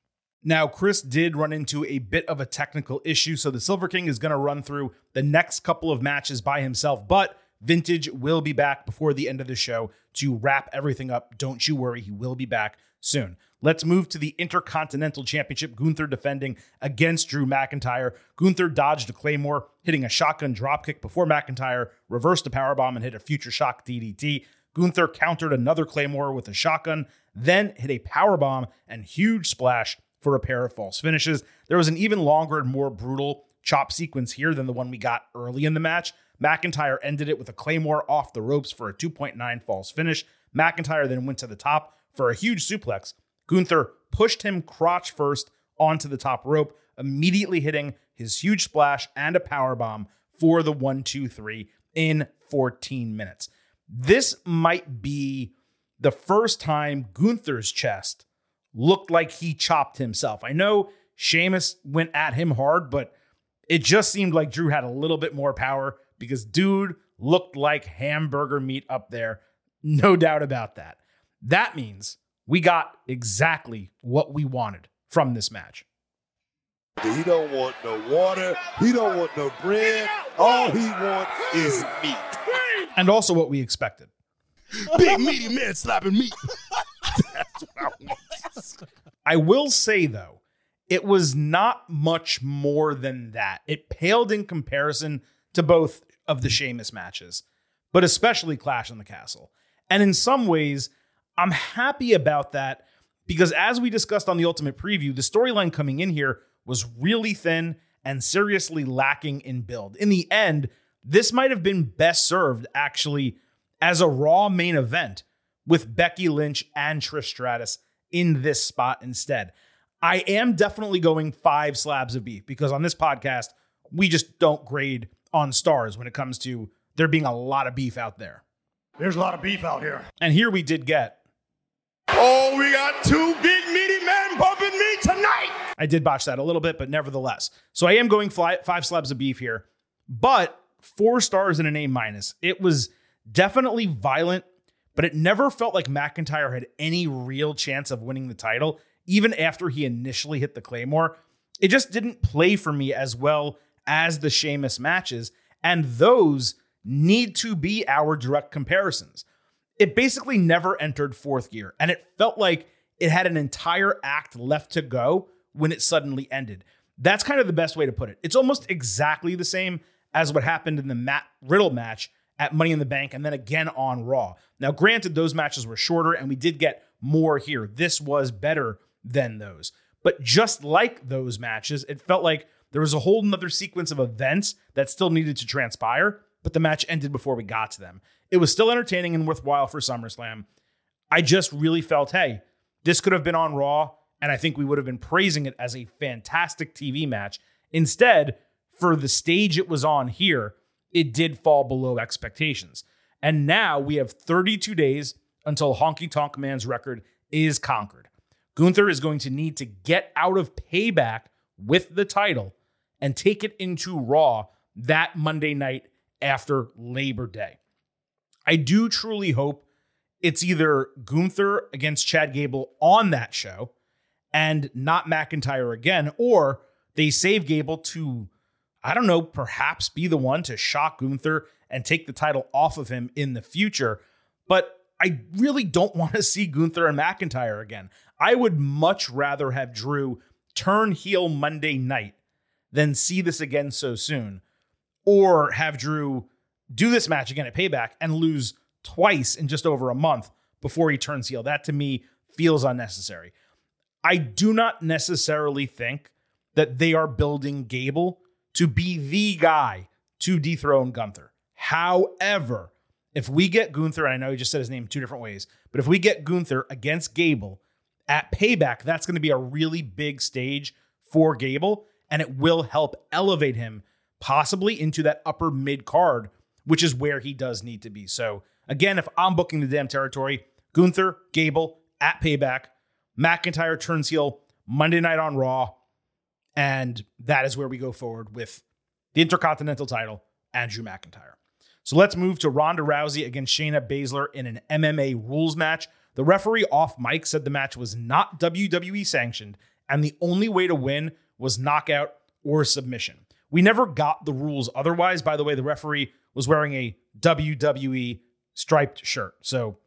Now, Chris did run into a bit of a technical issue, so the Silver King is going to run through the next couple of matches by himself, but Vintage will be back before the end of the show to wrap everything up. Don't you worry, he will be back soon. Let's move to the Intercontinental Championship. Gunther defending against Drew McIntyre. Gunther dodged a Claymore, hitting a shotgun dropkick before McIntyre reversed a powerbomb and hit a future shock DDT. Gunther countered another Claymore with a shotgun, then hit a powerbomb and huge splash for a pair of false finishes. There was an even longer and more brutal chop sequence here than the one we got early in the match. McIntyre ended it with a Claymore off the ropes for a 2.9 false finish. McIntyre then went to the top for a huge suplex. Gunther pushed him crotch first onto the top rope, immediately hitting his huge splash and a power bomb for the 1 2 3 in 14 minutes. This might be the first time Gunther's chest looked like he chopped himself. I know Sheamus went at him hard, but it just seemed like Drew had a little bit more power because dude looked like hamburger meat up there. No doubt about that. That means we got exactly what we wanted from this match. He don't want no water. He don't want no bread. All he wants is meat. And also what we expected. Big meaty man slapping meat. That's what I want. I will say though, it was not much more than that. It paled in comparison to both of the Sheamus matches, but especially Clash in the Castle. And in some ways, I'm happy about that because as we discussed on the Ultimate Preview, the storyline coming in here was really thin and seriously lacking in build. In the end, this might have been best served actually as a Raw main event with Becky Lynch and Trish Stratus in this spot instead. I am definitely going five slabs of beef because on this podcast, we just don't grade on stars when it comes to there being a lot of beef out there. There's a lot of beef out here. And here we did get. Oh, we got two big meaty men bumping me tonight. I did botch that a little bit, but nevertheless. So I am going fly, five slabs of beef here, but four stars and an A minus. It was definitely violent, but it never felt like McIntyre had any real chance of winning the title, even after he initially hit the Claymore. It just didn't play for me as well as the Sheamus matches, and those need to be our direct comparisons. It basically never entered fourth gear, and it felt like it had an entire act left to go when it suddenly ended. That's kind of the best way to put it. It's almost exactly the same as what happened in the Matt Riddle match at Money in the Bank and then again on Raw. Now, granted, those matches were shorter and we did get more here. This was better than those. But just like those matches, it felt like there was a whole nother sequence of events that still needed to transpire, but the match ended before we got to them. It was still entertaining and worthwhile for SummerSlam. I just really felt, hey, this could have been on Raw, and I think we would have been praising it as a fantastic TV match. Instead, for the stage it was on here, it did fall below expectations. And now we have 32 days until Honky Tonk Man's record is conquered. Gunther is going to need to get out of payback with the title and take it into Raw that Monday night after Labor Day. I do truly hope it's either Gunther against Chad Gable on that show and not McIntyre again, or they save Gable to, I don't know, perhaps be the one to shock Gunther and take the title off of him in the future. But I really don't want to see Gunther and McIntyre again. I would much rather have Drew turn heel Monday night than see this again so soon, or have Drew do this match again at Payback and lose twice in just over a month before he turns heel. That to me feels unnecessary. I do not necessarily think that they are building Gable to be the guy to dethrone Gunther. However, if we get Gunther, and I know he just said his name two different ways, but if we get Gunther against Gable at payback, that's going to be a really big stage for Gable, and it will help elevate him possibly into that upper mid card, which is where he does need to be. So, again, if I'm booking the damn territory, Gunther, Gable at payback, McIntyre turns heel Monday night on Raw, and that is where we go forward with the Intercontinental title, Andrew McIntyre. So let's move to Ronda Rousey against Shayna Baszler in an MMA rules match. The referee off mic said the match was not WWE sanctioned, and the only way to win was knockout or submission. We never got the rules otherwise. By the way, the referee was wearing a WWE striped shirt. So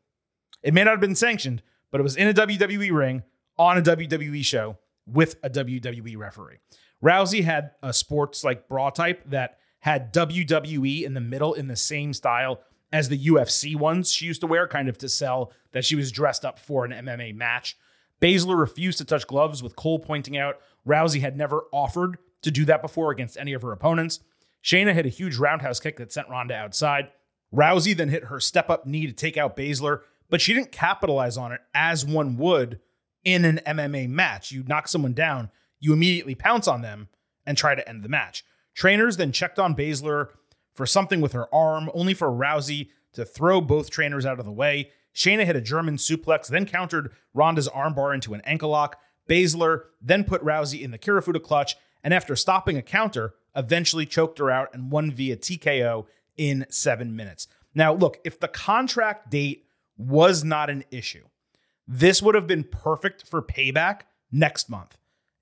it may not have been sanctioned, but it was in a WWE ring on a WWE show with a WWE referee. Rousey had a sports like bra type that had WWE in the middle in the same style as the UFC ones she used to wear, kind of to sell that she was dressed up for an MMA match. Baszler refused to touch gloves, with Cole pointing out Rousey had never offered to do that before against any of her opponents. Shayna hit a huge roundhouse kick that sent Ronda outside. Rousey then hit her step up knee to take out Baszler, but she didn't capitalize on it as one would in an MMA match. You knock someone down, you immediately pounce on them and try to end the match. Trainers then checked on Baszler for something with her arm, only for Rousey to throw both trainers out of the way. Shayna hit a German suplex, then countered Ronda's armbar into an ankle lock. Baszler then put Rousey in the Kirifuda clutch and after stopping a counter, eventually choked her out and won via TKO in seven minutes. Now, look, if the contract date was not an issue, this would have been perfect for payback next month.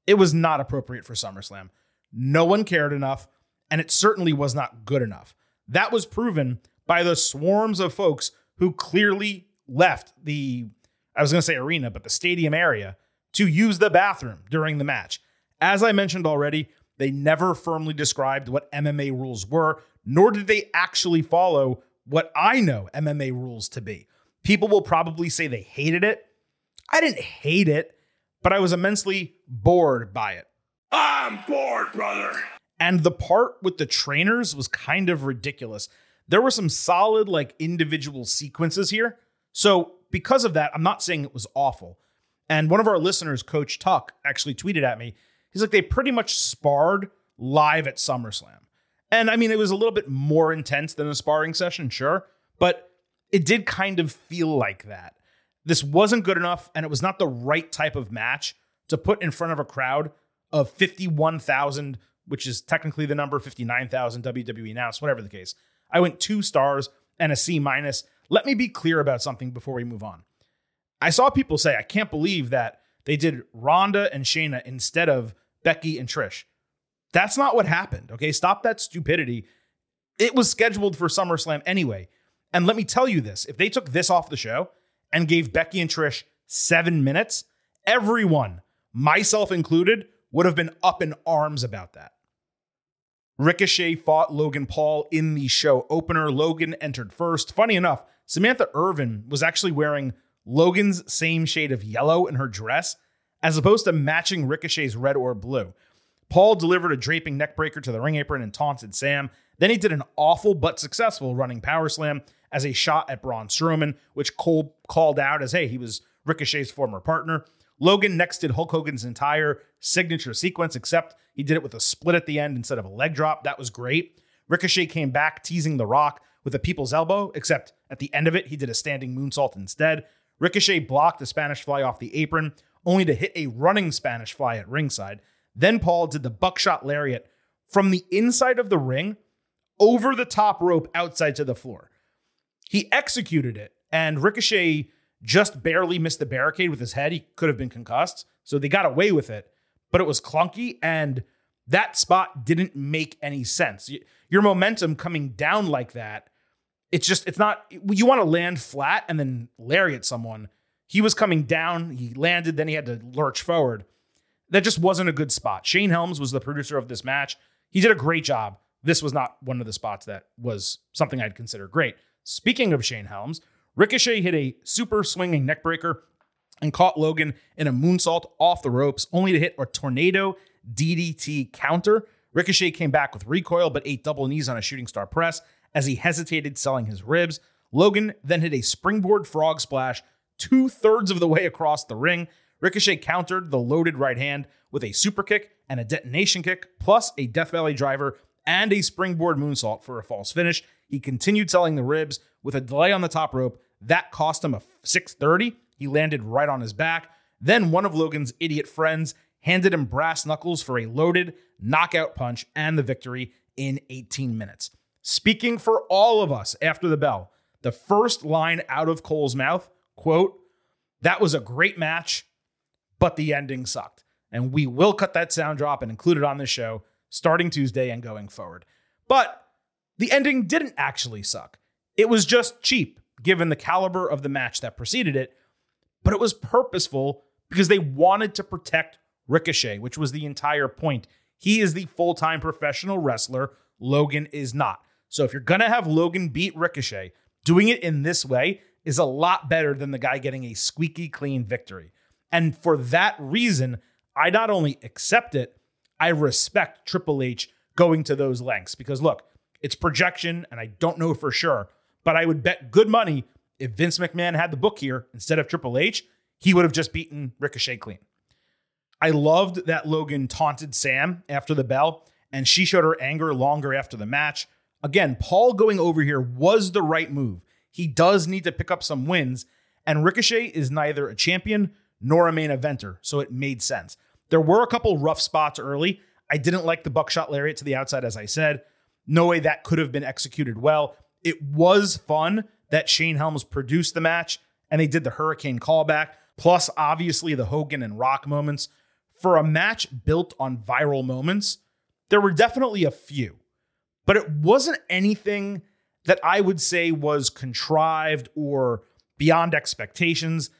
It was not appropriate for SummerSlam. No one cared enough, and it certainly was not good enough. That was proven by the swarms of folks who clearly left the, I was going to say arena, but the stadium area to use the bathroom during the match. As I mentioned already, they never firmly described what MMA rules were, nor did they actually follow what I know MMA rules to be. People will probably say they hated it. I didn't hate it, but I was immensely bored by it. I'm bored, brother. And the part with the trainers was kind of ridiculous. There were some solid, like, individual sequences here. So, because of that, I'm not saying it was awful. And one of our listeners, Coach Tuck, actually tweeted at me he's like, they pretty much sparred live at SummerSlam. And I mean, it was a little bit more intense than a sparring session, sure, but it did kind of feel like that. This wasn't good enough, and it was not the right type of match to put in front of a crowd of 51,000, which is technically the number 59,000 WWE announced, whatever the case. I went two stars and a C minus. Let me be clear about something before we move on. I saw people say, I can't believe that they did Ronda and Shayna instead of Becky and Trish. That's not what happened. Okay. Stop that stupidity. It was scheduled for SummerSlam anyway. And let me tell you this if they took this off the show and gave Becky and Trish seven minutes, everyone, myself included, would have been up in arms about that. Ricochet fought Logan Paul in the show opener. Logan entered first. Funny enough, Samantha Irvin was actually wearing Logan's same shade of yellow in her dress as opposed to matching Ricochet's red or blue. Paul delivered a draping neckbreaker to the ring apron and taunted Sam. Then he did an awful but successful running power slam as a shot at Braun Strowman, which Cole called out as, hey, he was Ricochet's former partner. Logan next did Hulk Hogan's entire signature sequence, except he did it with a split at the end instead of a leg drop. That was great. Ricochet came back, teasing The Rock with a people's elbow, except at the end of it, he did a standing moonsault instead. Ricochet blocked the Spanish fly off the apron, only to hit a running Spanish fly at ringside. Then Paul did the buckshot lariat from the inside of the ring over the top rope outside to the floor. He executed it, and Ricochet just barely missed the barricade with his head. He could have been concussed, so they got away with it, but it was clunky, and that spot didn't make any sense. Your momentum coming down like that, it's just, it's not, you want to land flat and then lariat someone. He was coming down, he landed, then he had to lurch forward. That just wasn't a good spot. Shane Helms was the producer of this match. He did a great job. This was not one of the spots that was something I'd consider great. Speaking of Shane Helms, Ricochet hit a super swinging neckbreaker and caught Logan in a moonsault off the ropes, only to hit a tornado DDT counter. Ricochet came back with recoil, but ate double knees on a shooting star press as he hesitated selling his ribs. Logan then hit a springboard frog splash two thirds of the way across the ring. Ricochet countered the loaded right hand with a super kick and a detonation kick, plus a Death Valley driver and a springboard moonsault for a false finish. He continued selling the ribs with a delay on the top rope. That cost him a 630. He landed right on his back. Then one of Logan's idiot friends handed him brass knuckles for a loaded knockout punch and the victory in 18 minutes. Speaking for all of us after the bell, the first line out of Cole's mouth, quote, that was a great match, but the ending sucked. And we will cut that sound drop and include it on the show starting Tuesday and going forward. But the ending didn't actually suck. It was just cheap, given the caliber of the match that preceded it, but it was purposeful because they wanted to protect Ricochet, which was the entire point. He is the full time professional wrestler. Logan is not. So if you're going to have Logan beat Ricochet, doing it in this way is a lot better than the guy getting a squeaky clean victory. And for that reason, I not only accept it, I respect Triple H going to those lengths because look, it's projection and I don't know for sure, but I would bet good money if Vince McMahon had the book here instead of Triple H, he would have just beaten Ricochet clean. I loved that Logan taunted Sam after the bell and she showed her anger longer after the match. Again, Paul going over here was the right move. He does need to pick up some wins, and Ricochet is neither a champion nor a main eventer, so it made sense. There were a couple rough spots early. I didn't like the buckshot lariat to the outside, as I said. No way that could have been executed well. It was fun that Shane Helms produced the match and they did the Hurricane callback, plus obviously the Hogan and Rock moments. For a match built on viral moments, there were definitely a few, but it wasn't anything that I would say was contrived or beyond expectations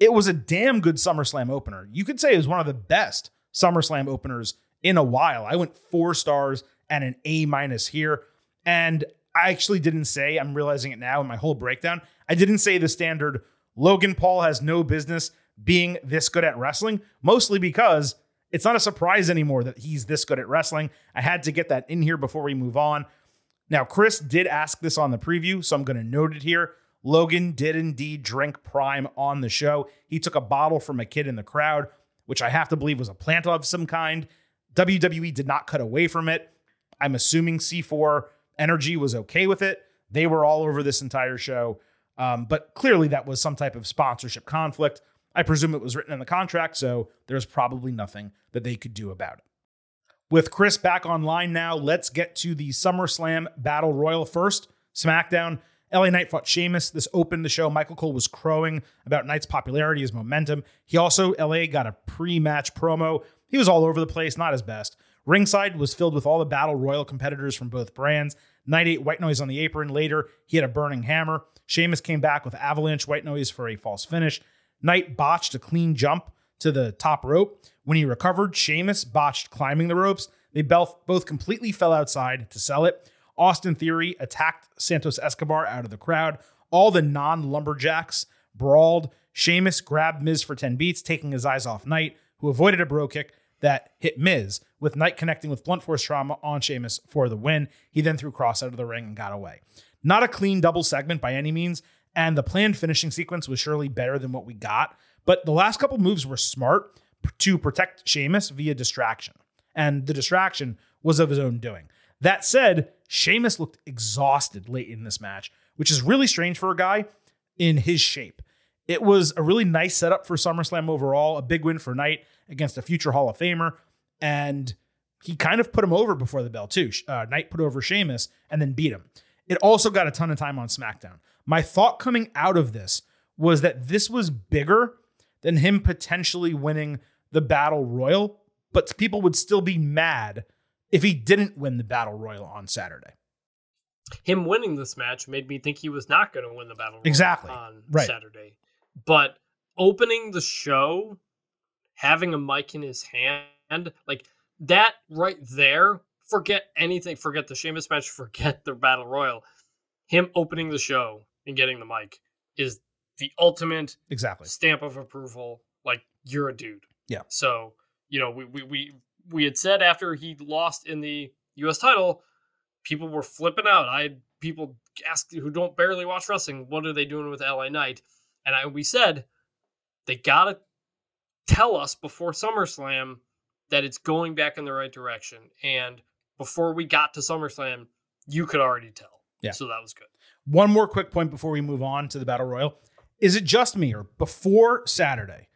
it was a damn good SummerSlam opener. You could say it was one of the best SummerSlam openers in a while. I went four stars and an A minus here. And I actually didn't say, I'm realizing it now in my whole breakdown, I didn't say the standard Logan Paul has no business being this good at wrestling, mostly because it's not a surprise anymore that he's this good at wrestling. I had to get that in here before we move on. Now, Chris did ask this on the preview, so I'm going to note it here. Logan did indeed drink Prime on the show. He took a bottle from a kid in the crowd, which I have to believe was a plant of some kind. WWE did not cut away from it. I'm assuming C4 Energy was okay with it. They were all over this entire show. Um, but clearly, that was some type of sponsorship conflict. I presume it was written in the contract, so there's probably nothing that they could do about it. With Chris back online now, let's get to the SummerSlam Battle Royal first. SmackDown LA Knight fought Sheamus. This opened the show. Michael Cole was crowing about Knight's popularity, his momentum. He also, LA, got a pre match promo. He was all over the place, not his best. Ringside was filled with all the Battle Royal competitors from both brands. Knight ate White Noise on the apron. Later, he had a burning hammer. Sheamus came back with Avalanche White Noise for a false finish. Knight botched a clean jump to the top rope. When he recovered, Sheamus botched climbing the ropes. They both completely fell outside to sell it. Austin Theory attacked Santos Escobar out of the crowd. All the non lumberjacks brawled. Sheamus grabbed Miz for 10 beats, taking his eyes off Knight, who avoided a bro kick that hit Miz, with Knight connecting with blunt force trauma on Sheamus for the win. He then threw Kross out of the ring and got away. Not a clean double segment by any means, and the planned finishing sequence was surely better than what we got, but the last couple moves were smart to protect Sheamus via distraction. And the distraction was of his own doing. That said, Sheamus looked exhausted late in this match, which is really strange for a guy in his shape. It was a really nice setup for SummerSlam overall, a big win for Knight against a future Hall of Famer, and he kind of put him over before the bell too. Uh, Knight put over Sheamus and then beat him. It also got a ton of time on SmackDown. My thought coming out of this was that this was bigger than him potentially winning the Battle Royal, but people would still be mad if he didn't win the battle royal on Saturday. Him winning this match made me think he was not going to win the battle royal exactly on right. Saturday. But opening the show, having a mic in his hand, like that right there, forget anything, forget the Sheamus match, forget the battle royal. Him opening the show and getting the mic is the ultimate exactly stamp of approval. Like you're a dude. Yeah. So you know we we, we we had said after he lost in the U.S. title, people were flipping out. I had people ask who don't barely watch wrestling, what are they doing with LA Knight? And I we said they gotta tell us before SummerSlam that it's going back in the right direction. And before we got to SummerSlam, you could already tell. Yeah. So that was good. One more quick point before we move on to the Battle Royal. Is it just me or before Saturday,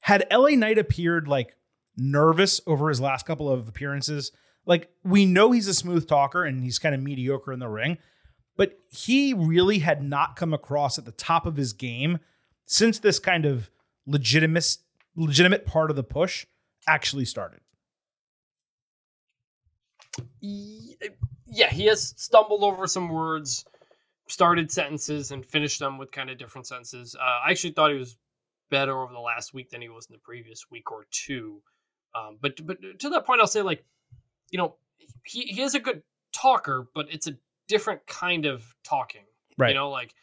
had LA Knight appeared like nervous over his last couple of appearances? Like we know he's a smooth talker and he's kind of mediocre in the ring, but he really had not come across at the top of his game since this kind of legitimate legitimate part of the push actually started. Yeah, he has stumbled over some words, started sentences, and finished them with kind of different sentences. Uh, I actually thought he was better over the last week than he was in the previous week or two. Um, but but to that point, I'll say like, you know, he, he is a good talker, but it's a different kind of talking. Right. You know, like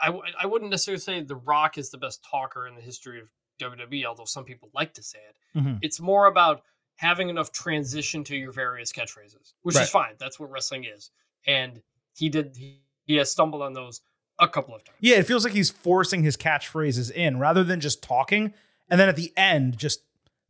I I wouldn't necessarily say The Rock is the best talker in the history of WWE, although some people like to say it. Mhm. It's more about having enough transition to your various catchphrases, which Right. is fine. That's what wrestling is. And he did, he, he has stumbled on those a couple of times. Yeah, it feels like he's forcing his catchphrases in rather than just talking and then at the end just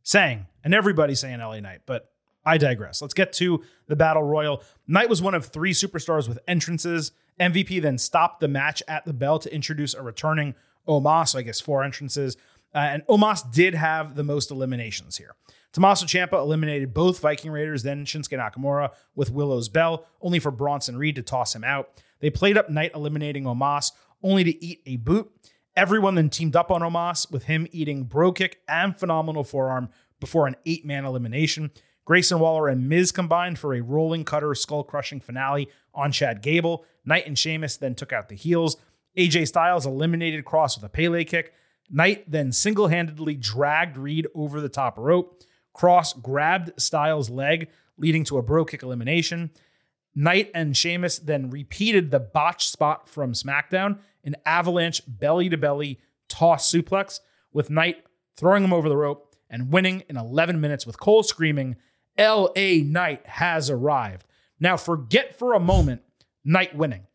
saying, and everybody's saying LA Knight. But I digress. Let's get to the Battle Royal. Knight was one of three superstars with entrances. MVP then stopped the match at the bell to introduce a returning Omos, so I guess four entrances. Uh, and Omos did have the most eliminations here. Tommaso Ciampa eliminated both Viking Raiders, then Shinsuke Nakamura with Willow's Bell, only for Bronson Reed to toss him out. They played up Knight eliminating Omos, only to eat a boot. Everyone then teamed up on Omos, with him eating bro kick and phenomenal forearm before an eight man elimination. Grayson Waller and Miz combined for a rolling cutter, skull crushing finale on Chad Gable. Knight and Sheamus then took out the heels. AJ Styles eliminated Kross with a Pele kick. Knight then single handedly dragged Reed over the top rope. Kross grabbed Styles' leg, leading to a bro kick elimination. Knight and Sheamus then repeated the botch spot from SmackDown, an avalanche belly to belly toss suplex, with Knight throwing him over the rope and winning in 11 minutes with Cole screaming, LA Knight has arrived. Now, forget for a moment Knight winning,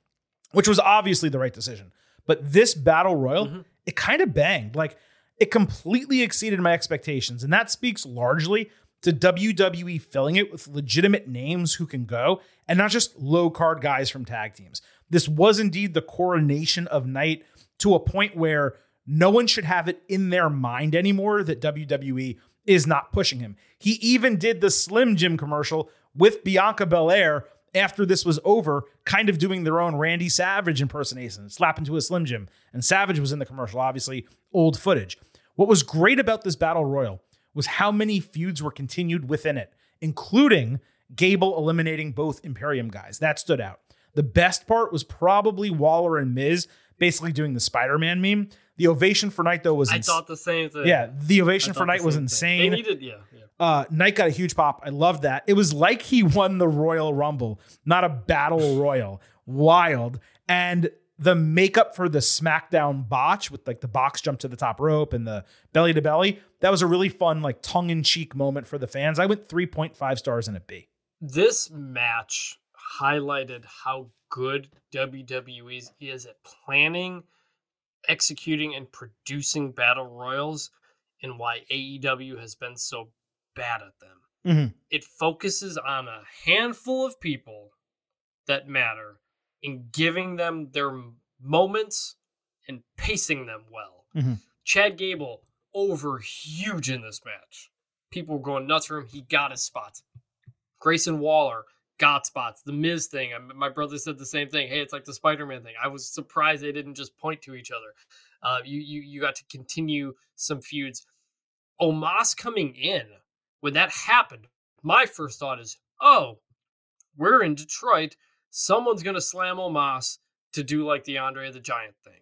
which was obviously the right decision. But this battle royal, mm-hmm. it kind of banged. Like it completely exceeded my expectations. And that speaks largely to WWE filling it with legitimate names who can go and not just low card guys from tag teams. This was indeed the coronation of Knight to a point where no one should have it in their mind anymore that WWE is not pushing him. He even did the Slim Jim commercial with Bianca Belair after this was over, kind of doing their own Randy Savage impersonation, slap into a Slim Jim. And Savage was in the commercial, obviously, old footage. What was great about this battle royal was how many feuds were continued within it, including Gable eliminating both Imperium guys. That stood out. The best part was probably Waller and Miz basically doing the Spider Man meme. The ovation for Knight, though, was I thought the same thing. yeah, the ovation for Knight was thing. insane. They needed, yeah, yeah. Uh, Knight got a huge pop. I love that. It was like he won the Royal Rumble, not a battle royal. Wild. And the makeup for the SmackDown botch with like the box jump to the top rope and the belly to belly, that was a really fun, like tongue in cheek moment for the fans. I went 3.5 stars in a B. This match highlighted how good WWE is- at planning, executing, and producing battle royals, and why AEW has been so bad at them. Mhm. It focuses on a handful of people that matter and giving them their moments and pacing them well. Mhm. Chad Gable over huge in this match. People were going nuts for him. He got his spots. Grayson Waller got spots. The Miz thing. I, my brother said the same thing. Hey, it's like the Spider-Man thing. I was surprised they didn't just point to each other. Uh, you you you got to continue some feuds. Omos coming in when that happened. My first thought is, oh, we're in Detroit. Someone's gonna slam Omos to do like the Andre the Giant thing,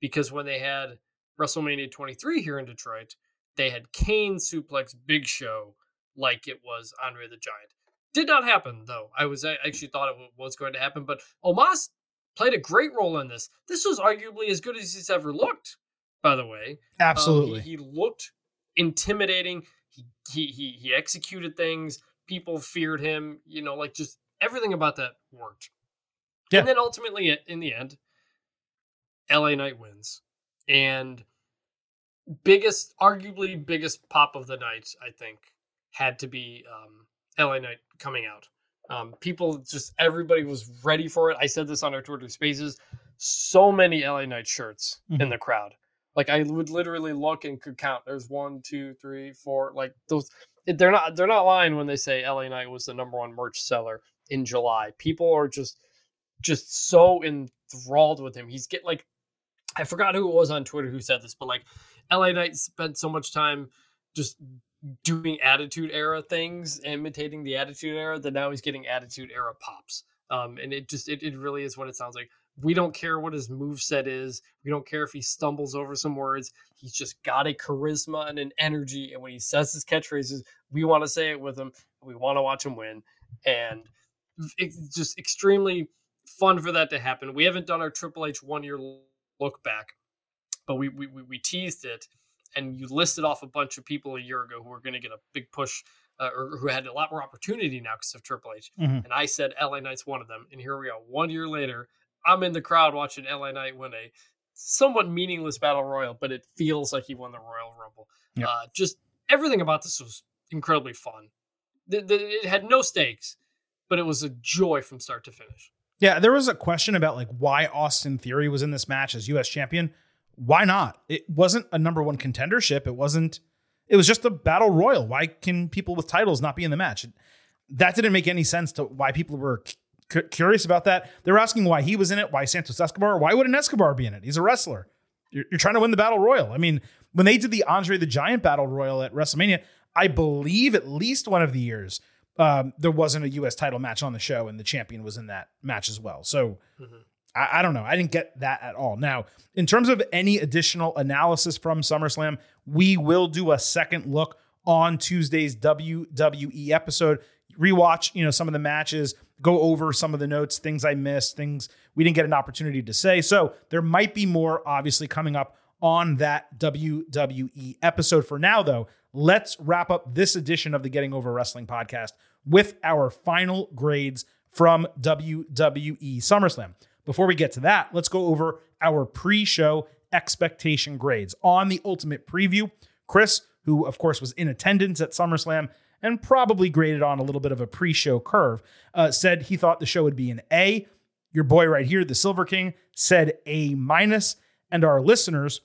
because when they had WrestleMania 23 here in Detroit, they had Kane suplex Big Show like it was Andre the Giant. Did not happen though. I was I actually thought it was going to happen, but Omos played a great role in this. This was arguably as good as he's ever looked. By the way, Um, Absolutely. he, he looked intimidating. He he he, he executed things. People feared him. You know, like just everything about that worked. Yeah. And then ultimately, in the end, LA Knight wins. And biggest, arguably biggest pop of the night, I think, had to be um, LA Knight coming out. Um, people just everybody was ready for it. I said this on our Twitter Spaces. So many LA Knight shirts in Mhm. the crowd. Like I would literally look and could count. There's one, two, three, four. Like those. They're not. They're not lying when they say LA Knight was the number one merch seller in July. People are just, just so enthralled with him. He's get like, I forgot who it was on Twitter who said this, but like, LA Knight spent so much time just doing attitude era things, imitating the attitude era, that now he's getting attitude era pops. Um, and it just it, it really is what it sounds like. We don't care what his move set is. We don't care if he stumbles over some words. He's just got a charisma and an energy. And when he says his catchphrases, we want to say it with him. We want to watch him win. And it's just extremely fun for that to happen. We haven't done our Triple H one year look back, but we, we, we- teased it. And you listed off a bunch of people a year ago who were going to get a big push uh, or who had a lot more opportunity now because of Triple H. Mhm. And I said LA Knight's one of them. And here we are, one year later. I'm in the crowd watching LA Knight win a somewhat meaningless battle royal, but it feels like he won the Royal Rumble. Yep. Uh, just everything about this was incredibly fun. The- the- it had no stakes, but it was a joy from start to finish. Yeah, there was a question about like why Austin Theory was in this match as US champion. Why not? It wasn't a number one contendership. It wasn't, it was just a battle royal. Why can people with titles not be in the match? That didn't make any sense to why people were cu- curious about that. They were asking why he was in it, why Santos Escobar, why wouldn't Escobar be in it? He's a wrestler. You're, you're trying to win the battle royal. I mean, when they did the Andre the Giant battle royal at WrestleMania, I believe at least one of the years um, there wasn't a U.S. title match on the show, and the champion was in that match as well. So I, I don't know. I didn't get that at all. Now, in terms of any additional analysis from SummerSlam, we will do a second look on Tuesday's WWE episode. Rewatch, you know, some of the matches, go over some of the notes, things I missed, things we didn't get an opportunity to say. So there might be more obviously coming up on that WWE episode. For now, though, let's wrap up this edition of the Getting Over Wrestling podcast with our final grades from WWE SummerSlam. Before we get to that, let's go over our pre show expectation grades. On the ultimate preview, Chris, who of course was in attendance at SummerSlam and probably graded on a little bit of a pre show curve, uh, said he thought the show would be an A. Your boy right here, the Silver King, said A minus. And our listeners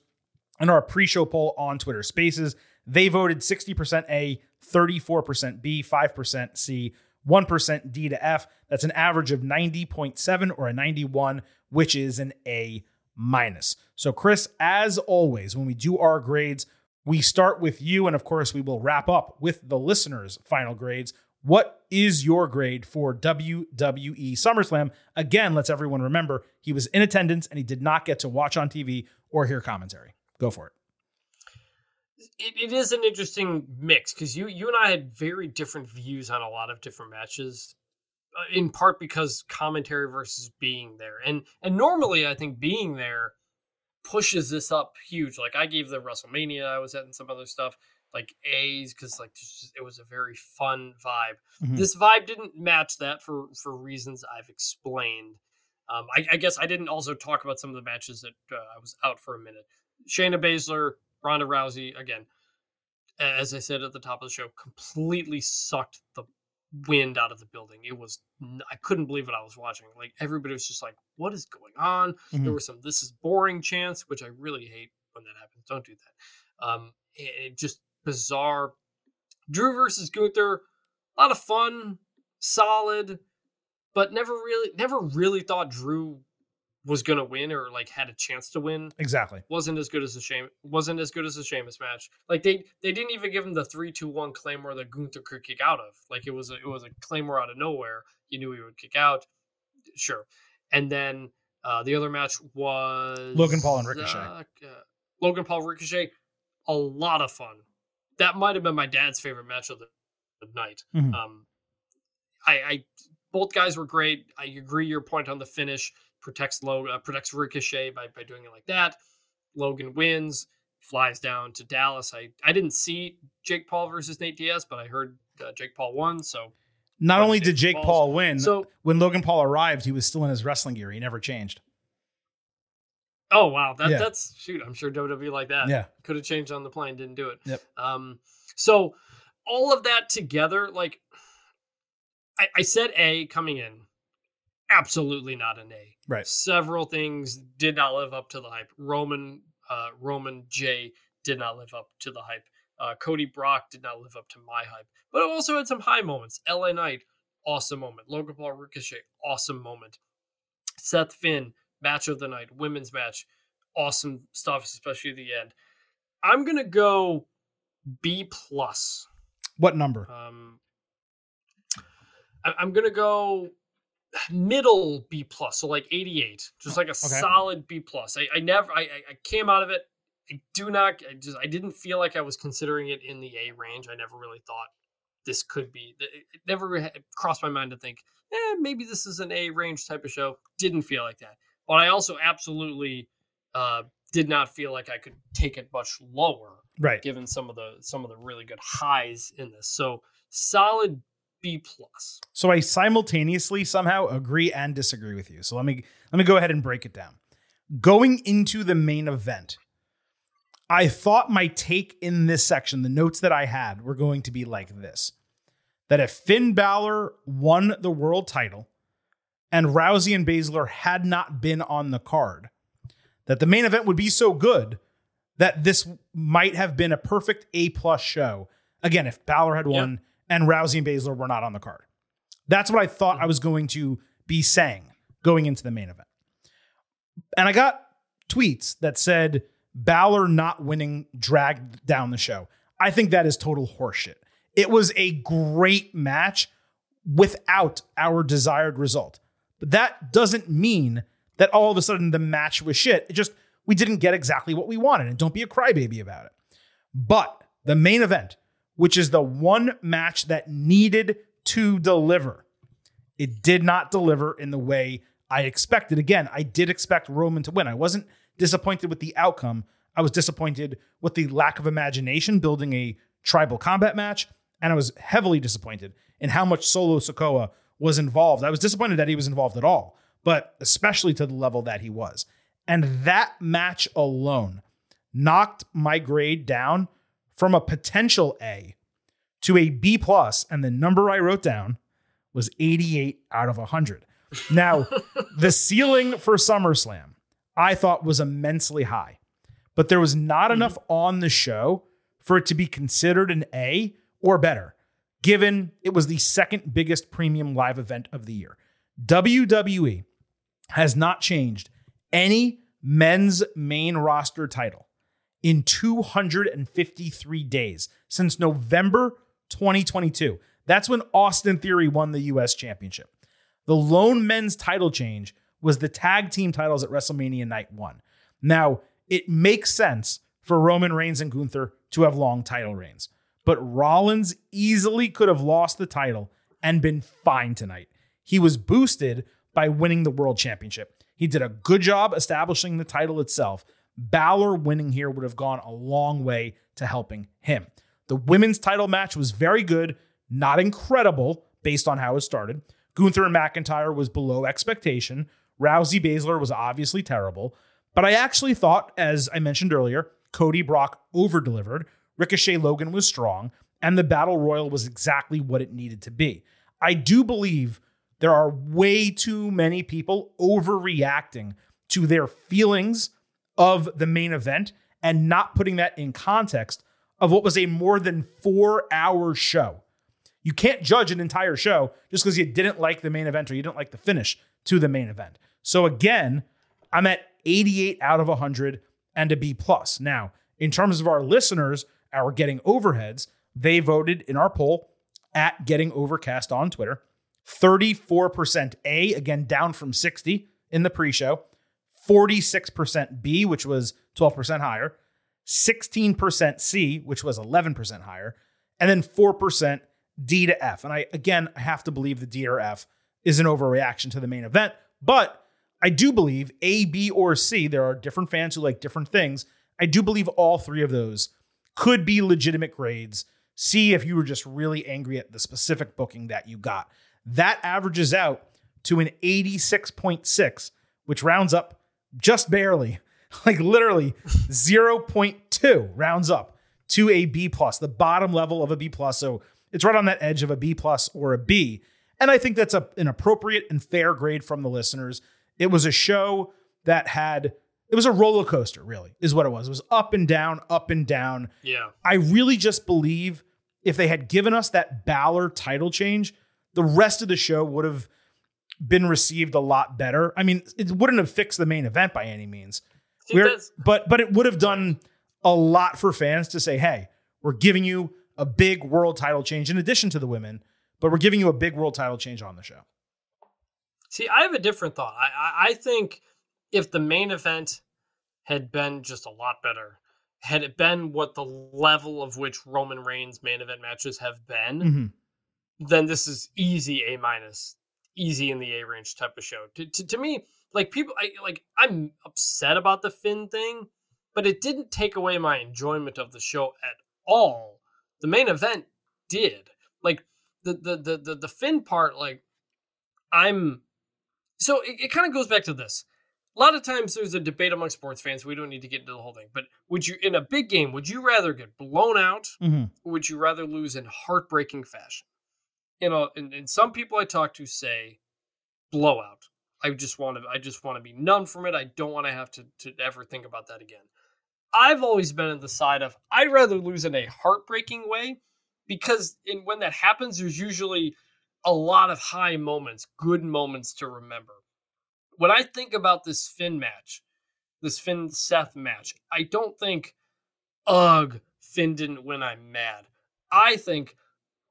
in our pre-show poll on Twitter Spaces, they voted 60% A, 34% B, 5% C, 1% D to F. That's an average of 90.7 or a 91, which is an A minus. So Chris, as always, when we do our grades, we start with you and of course we will wrap up with the listeners' final grades. What is your grade for WWE SummerSlam? Again, let's everyone remember he was in attendance and he did not get to watch on TV or hear commentary. Go for it. It, it is an interesting mix because you you and I had very different views on a lot of different matches, uh, in part because commentary versus being there, and and normally I think being there pushes this up huge. Like I gave the WrestleMania I was at and some other stuff like A's because like just- it was a very fun vibe. Mhm. This vibe didn't match that for for reasons I've explained. Um, I, I guess I didn't also talk about some of the matches that uh, I was out for a minute. Shayna Baszler, Ronda Rousey, again, as I said at the top of the show, completely sucked the wind out of the building. It was I couldn't believe what I was watching. Like everybody was just like, "What is going on?" Mhm. There were some "This is boring" chants, which I really hate when that happens. Don't do that. Um, it, it just bizarre. Drew versus Gunther, a lot of fun, solid, but never really, never really thought Drew was gonna win or like had a chance to win Exactly. wasn't as good as a shame wasn't as good as a Sheamus match. Like they they didn't even give him the three two one claymore that Gunther could kick out of. Like it was a, it was a claymore out of nowhere. You knew he would kick out, sure. And then uh, the other match was Logan Paul and Ricochet. uh, uh, Logan Paul Ricochet, a lot of fun. That might have been my dad's favorite match of the, the night. Mhm. Um, I, I both guys were great. I agree your point on the finish protects Logan, uh, protects Ricochet by by doing it like that. Logan wins. flies down to Dallas. I I didn't see Jake Paul versus Nate Diaz, but I heard uh, Jake Paul won. So Not only did Jake Paul's- Paul win, so when Logan Paul arrived, he was still in his wrestling gear. He never changed. oh wow, that Yeah. that's shoot. I'm sure WWE like that. Yeah. could have changed on the plane, didn't do it. Yep. Um, so all of that together, like I, I said, A coming in, absolutely not an A. Right. Several things did not live up to the hype. Roman, uh, Roman Jey did not live up to the hype. Uh, Cody Brock did not live up to my hype, but it also had some high moments. LA Knight, awesome moment. Logan Paul Ricochet, awesome moment. Seth Finn, match of the night, women's match, awesome stuff, especially the end. I'm gonna go B plus. What number? Um, I- I'm gonna go middle B plus, so like 88, just like a solid B plus. I, I never, I, I came out of it. I do not, I just, I didn't feel like I was considering it in the A range. I never really thought this could be. It it never crossed my mind to think, eh, maybe this is an A range type of show. Didn't feel like that, but I also absolutely uh, did not feel like I could take it much lower Right. given some of the some of the really good highs in this. So solid B plus. So I simultaneously somehow agree and disagree with you. So let me let me go ahead and break it down. Going into the main event, I thought my take in this section, the notes that I had, were going to be like this: that if Finn Balor won the world title and Rousey and Baszler had not been on the card, that the main event would be so good that this might have been a perfect A plus show. Again, if Balor had won and Rousey and Baszler were not on the card. That's what I thought I mm-hmm. was going to be saying going into the main event. And I got tweets that said Balor not winning dragged down the show. I think that is total horseshit. It was a great match without our desired result. But that doesn't mean that all of a sudden the match was shit. It just, we didn't get exactly what we wanted. And don't be a crybaby about it. But the main event, which is the one match that needed to deliver, it did not deliver in the way I expected. Again, I did expect Roman to win. I wasn't disappointed with the outcome. I was disappointed with the lack of imagination building a tribal combat match. And I was heavily disappointed in how much Solo Sikoa was involved. I was disappointed that he was involved at all, but especially to the level that he was. And that match alone knocked my grade down from a potential A to a B plus, and the number I wrote down was 88 out of 100. Now, the ceiling for SummerSlam I thought was immensely high, but there was not hmm. enough on the show for it to be considered an A or better, given it was the second biggest premium live event of the year. WWE has not changed any men's main roster title in 253 days since November 2022. That's when Austin Theory won the US Championship. The lone men's title change was the tag team titles at WrestleMania Night 1. Now, it makes sense for Roman Reigns and Gunther to have long title reigns, but Rollins easily could have lost the title and been fine tonight. He was boosted by winning the world championship. He did a good job establishing the title itself. Balor winning here would have gone a long way to helping him. The women's title match was very good, not incredible based on how it started. Gunther and McIntyre was below expectation. Rousey Baszler was obviously terrible. But I actually thought, as I mentioned earlier, Cody Brock over delivered. Ricochet Logan was strong, and the Battle Royal was exactly what it needed to be. I do believe there are way too many people overreacting to their feelings of the main event and not putting that in context of what was a more than four hour show. You can't judge an entire show just because you didn't like the main event or you didn't like the finish to the main event. So again, I'm at 88 out of 100 and a B plus. Now, in terms of our listeners, our getting overheads, they voted in our poll at getting overcast on Twitter. 34% A, again down from 60 in the pre-show. 46% B, which was 12% higher. 16% C, which was 11% higher, and then 4% D to F. And I again I have to believe the D or F is an overreaction to the main event, but I do believe A, B, or C. There are different fans who like different things. I do believe all three of those could be legitimate grades. See if you were just really angry at the specific booking that you got. That averages out to an 86.6, which rounds up just barely, like literally 0.2 rounds up to a B plus, the bottom level of a B plus. So it's right on that edge of a B plus or a B. And I think that's a, an appropriate and fair grade from the listeners. It was a show that had it was a roller coaster, really, is what it was. It was up and down, up and down. Yeah. I really just believe if they had given us that Balor title change, the rest of the show would have been received a lot better. I mean, it wouldn't have fixed the main event by any means. But but it would have done a lot for fans to say, "Hey, we're giving you a big world title change in addition to the women, but we're giving you a big world title change on the show." See, I have a different thought. I, I, I think if the main event had been just a lot better, had it been what the level of which Roman Reigns main event matches have been, Mhm. then this is easy A minus, easy in the A range type of show. To, to, to me, like people, I like I'm upset about the Finn thing, but it didn't take away my enjoyment of the show at all. The main event did. Like the the the the, the Finn part, like I'm. So it, it kind of goes back to this. A lot of times there's a debate among sports fans. We don't need to get into the whole thing, but would you, in a big game, would you rather get blown out Mhm. or would you rather lose in heartbreaking fashion? You know, and, some people I talk to say blowout. I just want to I just want to be numb from it. I don't want to have to, to ever think about that again. I've always been on the side of I'd rather lose in a heartbreaking way because in when that happens, there's usually a lot of high moments, good moments to remember. When I think about this Finn match, this Finn Seth match, I don't think, ugh, Finn didn't win, I'm mad. I think,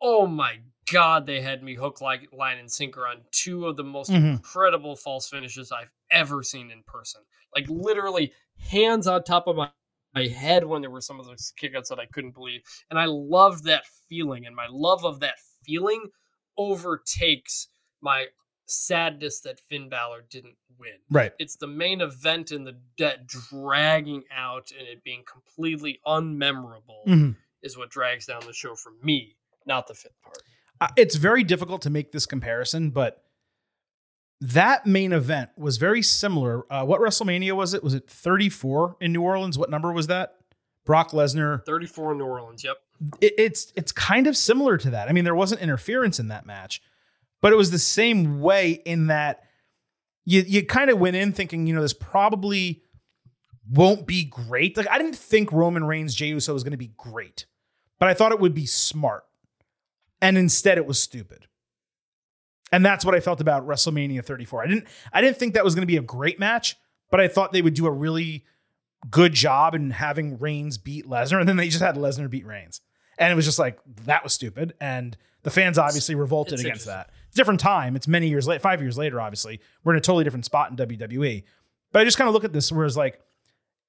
oh my god, they had me hook, like, line, and sinker on two of the most Mhm. incredible false finishes I've ever seen in person. Like literally hands on top of my, my head when there were some of those kickouts that I couldn't believe. And I loved that feeling, and my love of that feeling overtakes my sadness that Finn Balor didn't win. Right. It's the main event and the that dragging out and it being completely unmemorable Mhm. is what drags down the show for me, not the Finn part. It's very difficult to make this comparison, but that main event was very similar. Uh, what WrestleMania was it? Was it 34 in New Orleans? What number was that? Brock Lesnar. 34 in New Orleans, yep. It, it's it's kind of similar to that. I mean, there wasn't interference in that match, but it was the same way in that you you kind of went in thinking, you know, this probably won't be great. Like I didn't think Roman Reigns Jey Uso was going to be great, but I thought it would be smart, and instead it was stupid. And that's what I felt about WrestleMania 34. I didn't I didn't think that was going to be a great match, but I thought they would do a really good job in having Reigns beat Lesnar, and then they just had Lesnar beat Reigns, and it was just like that was stupid. And the fans obviously revolted it's against that. Different time. It's many years late, five years later. Obviously, we're in a totally different spot in WWE. But I just kind of look at this whereas like,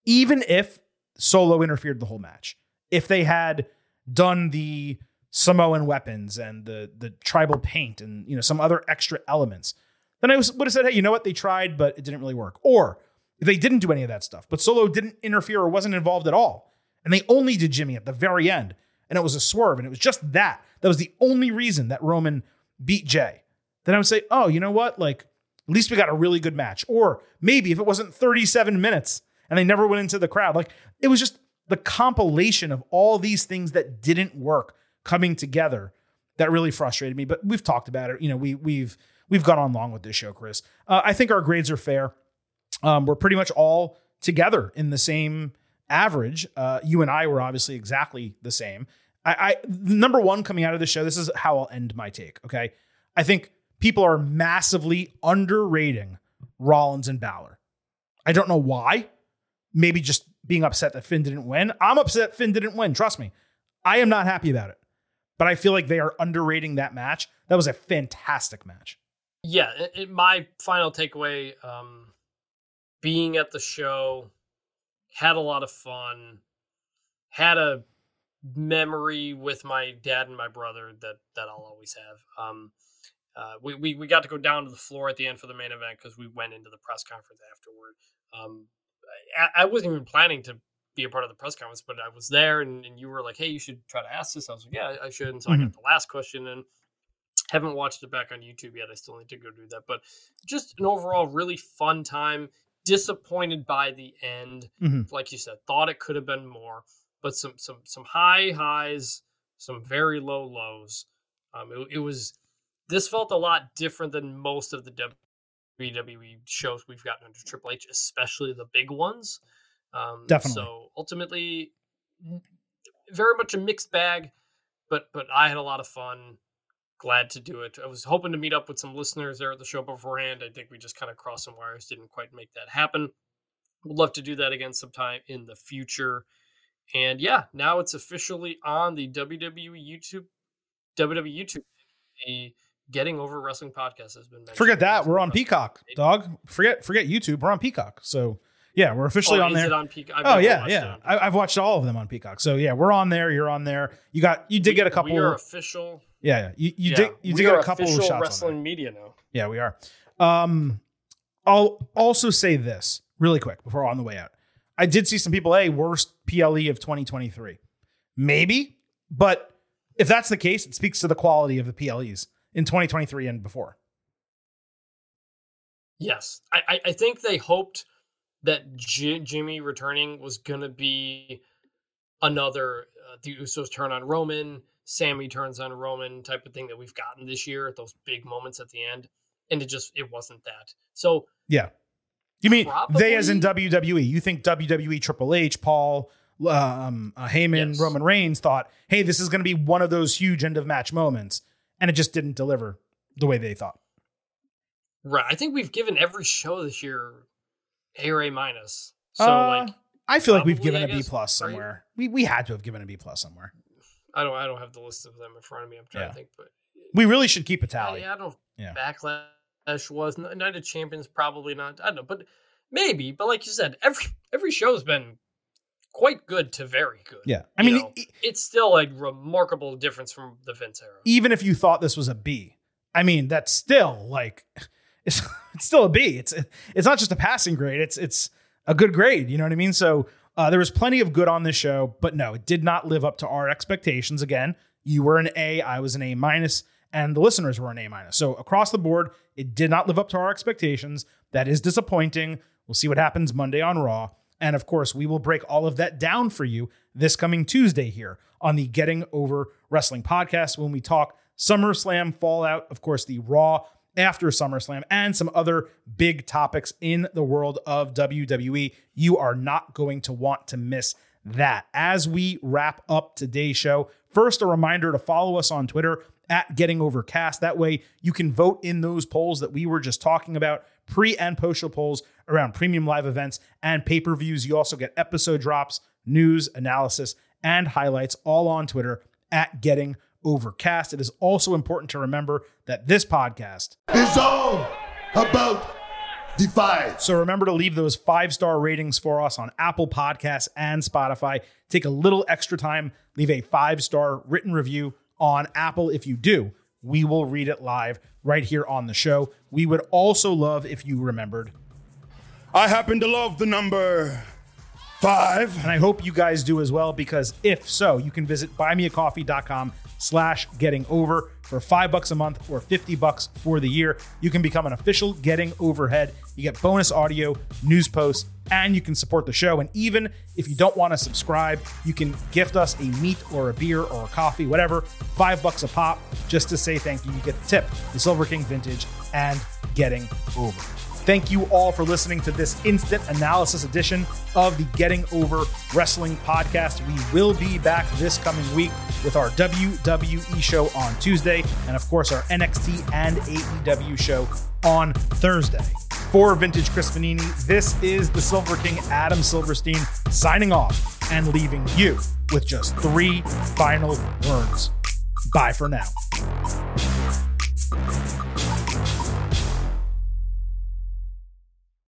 even if Solo interfered the whole match, if they had done the Samoan weapons and the the tribal paint and you know some other extra elements, then I would have said, hey, you know what? They tried, but it didn't really work. Or they didn't do any of that stuff, but Solo didn't interfere or wasn't involved at all, and they only did Jimmy at the very end, and it was a swerve, and it was just that. That was the only reason that Roman beat Jey. Then I would say, oh, you know what? Like, at least we got a really good match. Or maybe if it wasn't 37 minutes and they never went into the crowd, like it was just the compilation of all these things that didn't work coming together that really frustrated me. But we've talked about it. You know, we we've we've gone on long with this show, Chris. Uh, I think our grades are fair. Um, we're pretty much all together in the same average. Uh, you and I were obviously exactly the same. I, I number one coming out of the show. This is how I'll end my take. Okay, I think people are massively underrating Rollins and Balor. I don't know why. Maybe just being upset that Finn didn't win. I'm upset Finn didn't win. Trust me, I am not happy about it. But I feel like they are underrating that match. That was a fantastic match. Yeah, it, it- my final takeaway um, being at the show, had a lot of fun, had a memory with my dad and my brother that, that I'll always have. Um, uh, we, we, we got to go down to the floor at the end for the main event because we went into the press conference afterward. Um, I, I wasn't even planning to be a part of the press conference, but I was there and, and you were like, hey, you should try to ask this. I was like, yeah, I should. And so I got the last question and haven't watched it back on YouTube yet. I still need to go do that. But just an overall really fun time. Disappointed by the end. Mhm. Like you said, thought it could have been more, but some some some high highs, some very low lows. Um, it, it was this felt a lot different than most of the WWE shows we've gotten under Triple H, especially the big ones. Um, Definitely. So ultimately, very much a mixed bag, but but I had a lot of fun. Glad to do it. I was hoping to meet up with some listeners there at the show beforehand. I think we just kind of crossed some wires, didn't quite make that happen. Would love to do that again sometime in the future. And yeah, now it's officially on the WWE YouTube, WWE YouTube. The Getting Over Wrestling podcast has been mentioned. Forget that. We're on Peacock, dog. Forget forget YouTube. We're on Peacock. So yeah, we're officially Oh, on there. on Peacock? I've oh yeah, yeah. I, I've watched all of them on Peacock. So yeah, we're on there. You're on there. You got you did We- get a couple. We are official. yeah, yeah. You, you yeah, did you did get a couple of shots. on wrestling media now. Yeah, we are. Um, I'll also say this really quick before on the way out. I did see some people, hey, worst PLE of 2023. Maybe, but if that's the case, it speaks to the quality of the PLEs in 2023 and before. Yes, I, I, I think they hoped that J- Jimmy returning was gonna be another uh, the Usos turn on Roman, Sami turns on Roman type of thing that we've gotten this year at those big moments at the end, and it just it wasn't that. So Yeah. You mean they as in WWE? You think WWE Triple H, Paul, um, uh, Heyman, Yes. Roman Reigns thought, hey, this is going to be one of those huge end of match moments, and it just didn't deliver the way they thought. right, I think we've given every show this year A A minus. So Uh, like I feel like we've given I a B guess, plus right? somewhere. We we had to have given a B plus somewhere. I don't I don't have the list of them in front of me. I'm trying Yeah. to think, but We really should keep a I, tally. I don't. Yeah. Backlash was Night of Champions probably not. I don't know, but maybe. But like you said, every every show's been quite good to very good. Yeah. I mean, e- it's still a remarkable difference from the Vince era. even if you thought this was a B, I mean, that's still like it's it's still a B. It's it's not just a passing grade. It's it's a good grade. You know what I mean? So uh, there was plenty of good on this show, but no, it did not live up to our expectations. Again, you were an A, I was an A minus, and the listeners were an A minus. So across the board, it did not live up to our expectations. That is disappointing. We'll see what happens Monday on Raw. And of course, we will break all of that down for you this coming Tuesday here on the Getting Over Wrestling podcast when we talk SummerSlam Fallout, of course, the Raw after SummerSlam, and some other big topics in the world of WWE. You are not going to want to miss that. As we wrap up today's show, first, a reminder to follow us on Twitter at Getting Overcast. That way, you can vote in those polls that we were just talking about, pre and post show polls around premium live events and pay per views. You also get episode drops, news, analysis, and highlights all on Twitter at Getting Overcast. It is also important to remember that this podcast is all about Defiance. So remember to leave those five star ratings for us on Apple Podcasts and Spotify. Take a little extra time, leave a five star written review on Apple. If you do, we will read it live right here on the show. We would also love if you remembered, I happen to love the number five. and I hope you guys do as well, because if so, you can visit buymeacoffee.com slash getting over for five bucks a month or 50 bucks for the year. You can become an official getting overhead. You get bonus audio, news posts, and you can support the show. And even if you don't want to subscribe, you can gift us a meat or a beer or a coffee, whatever, five bucks a pop, just to say thank you. You get the tip, the Silver King Vintage, and getting over. Thank you all for listening to this instant analysis edition of the Getting Over Wrestling podcast. We will be back this coming week with our WWE show on Tuesday, and of course, our NXT and AEW show on Thursday. For Vintage Chris Vannini, this is the Silver King Adam Silverstein signing off and leaving you with just three final words. Bye for now.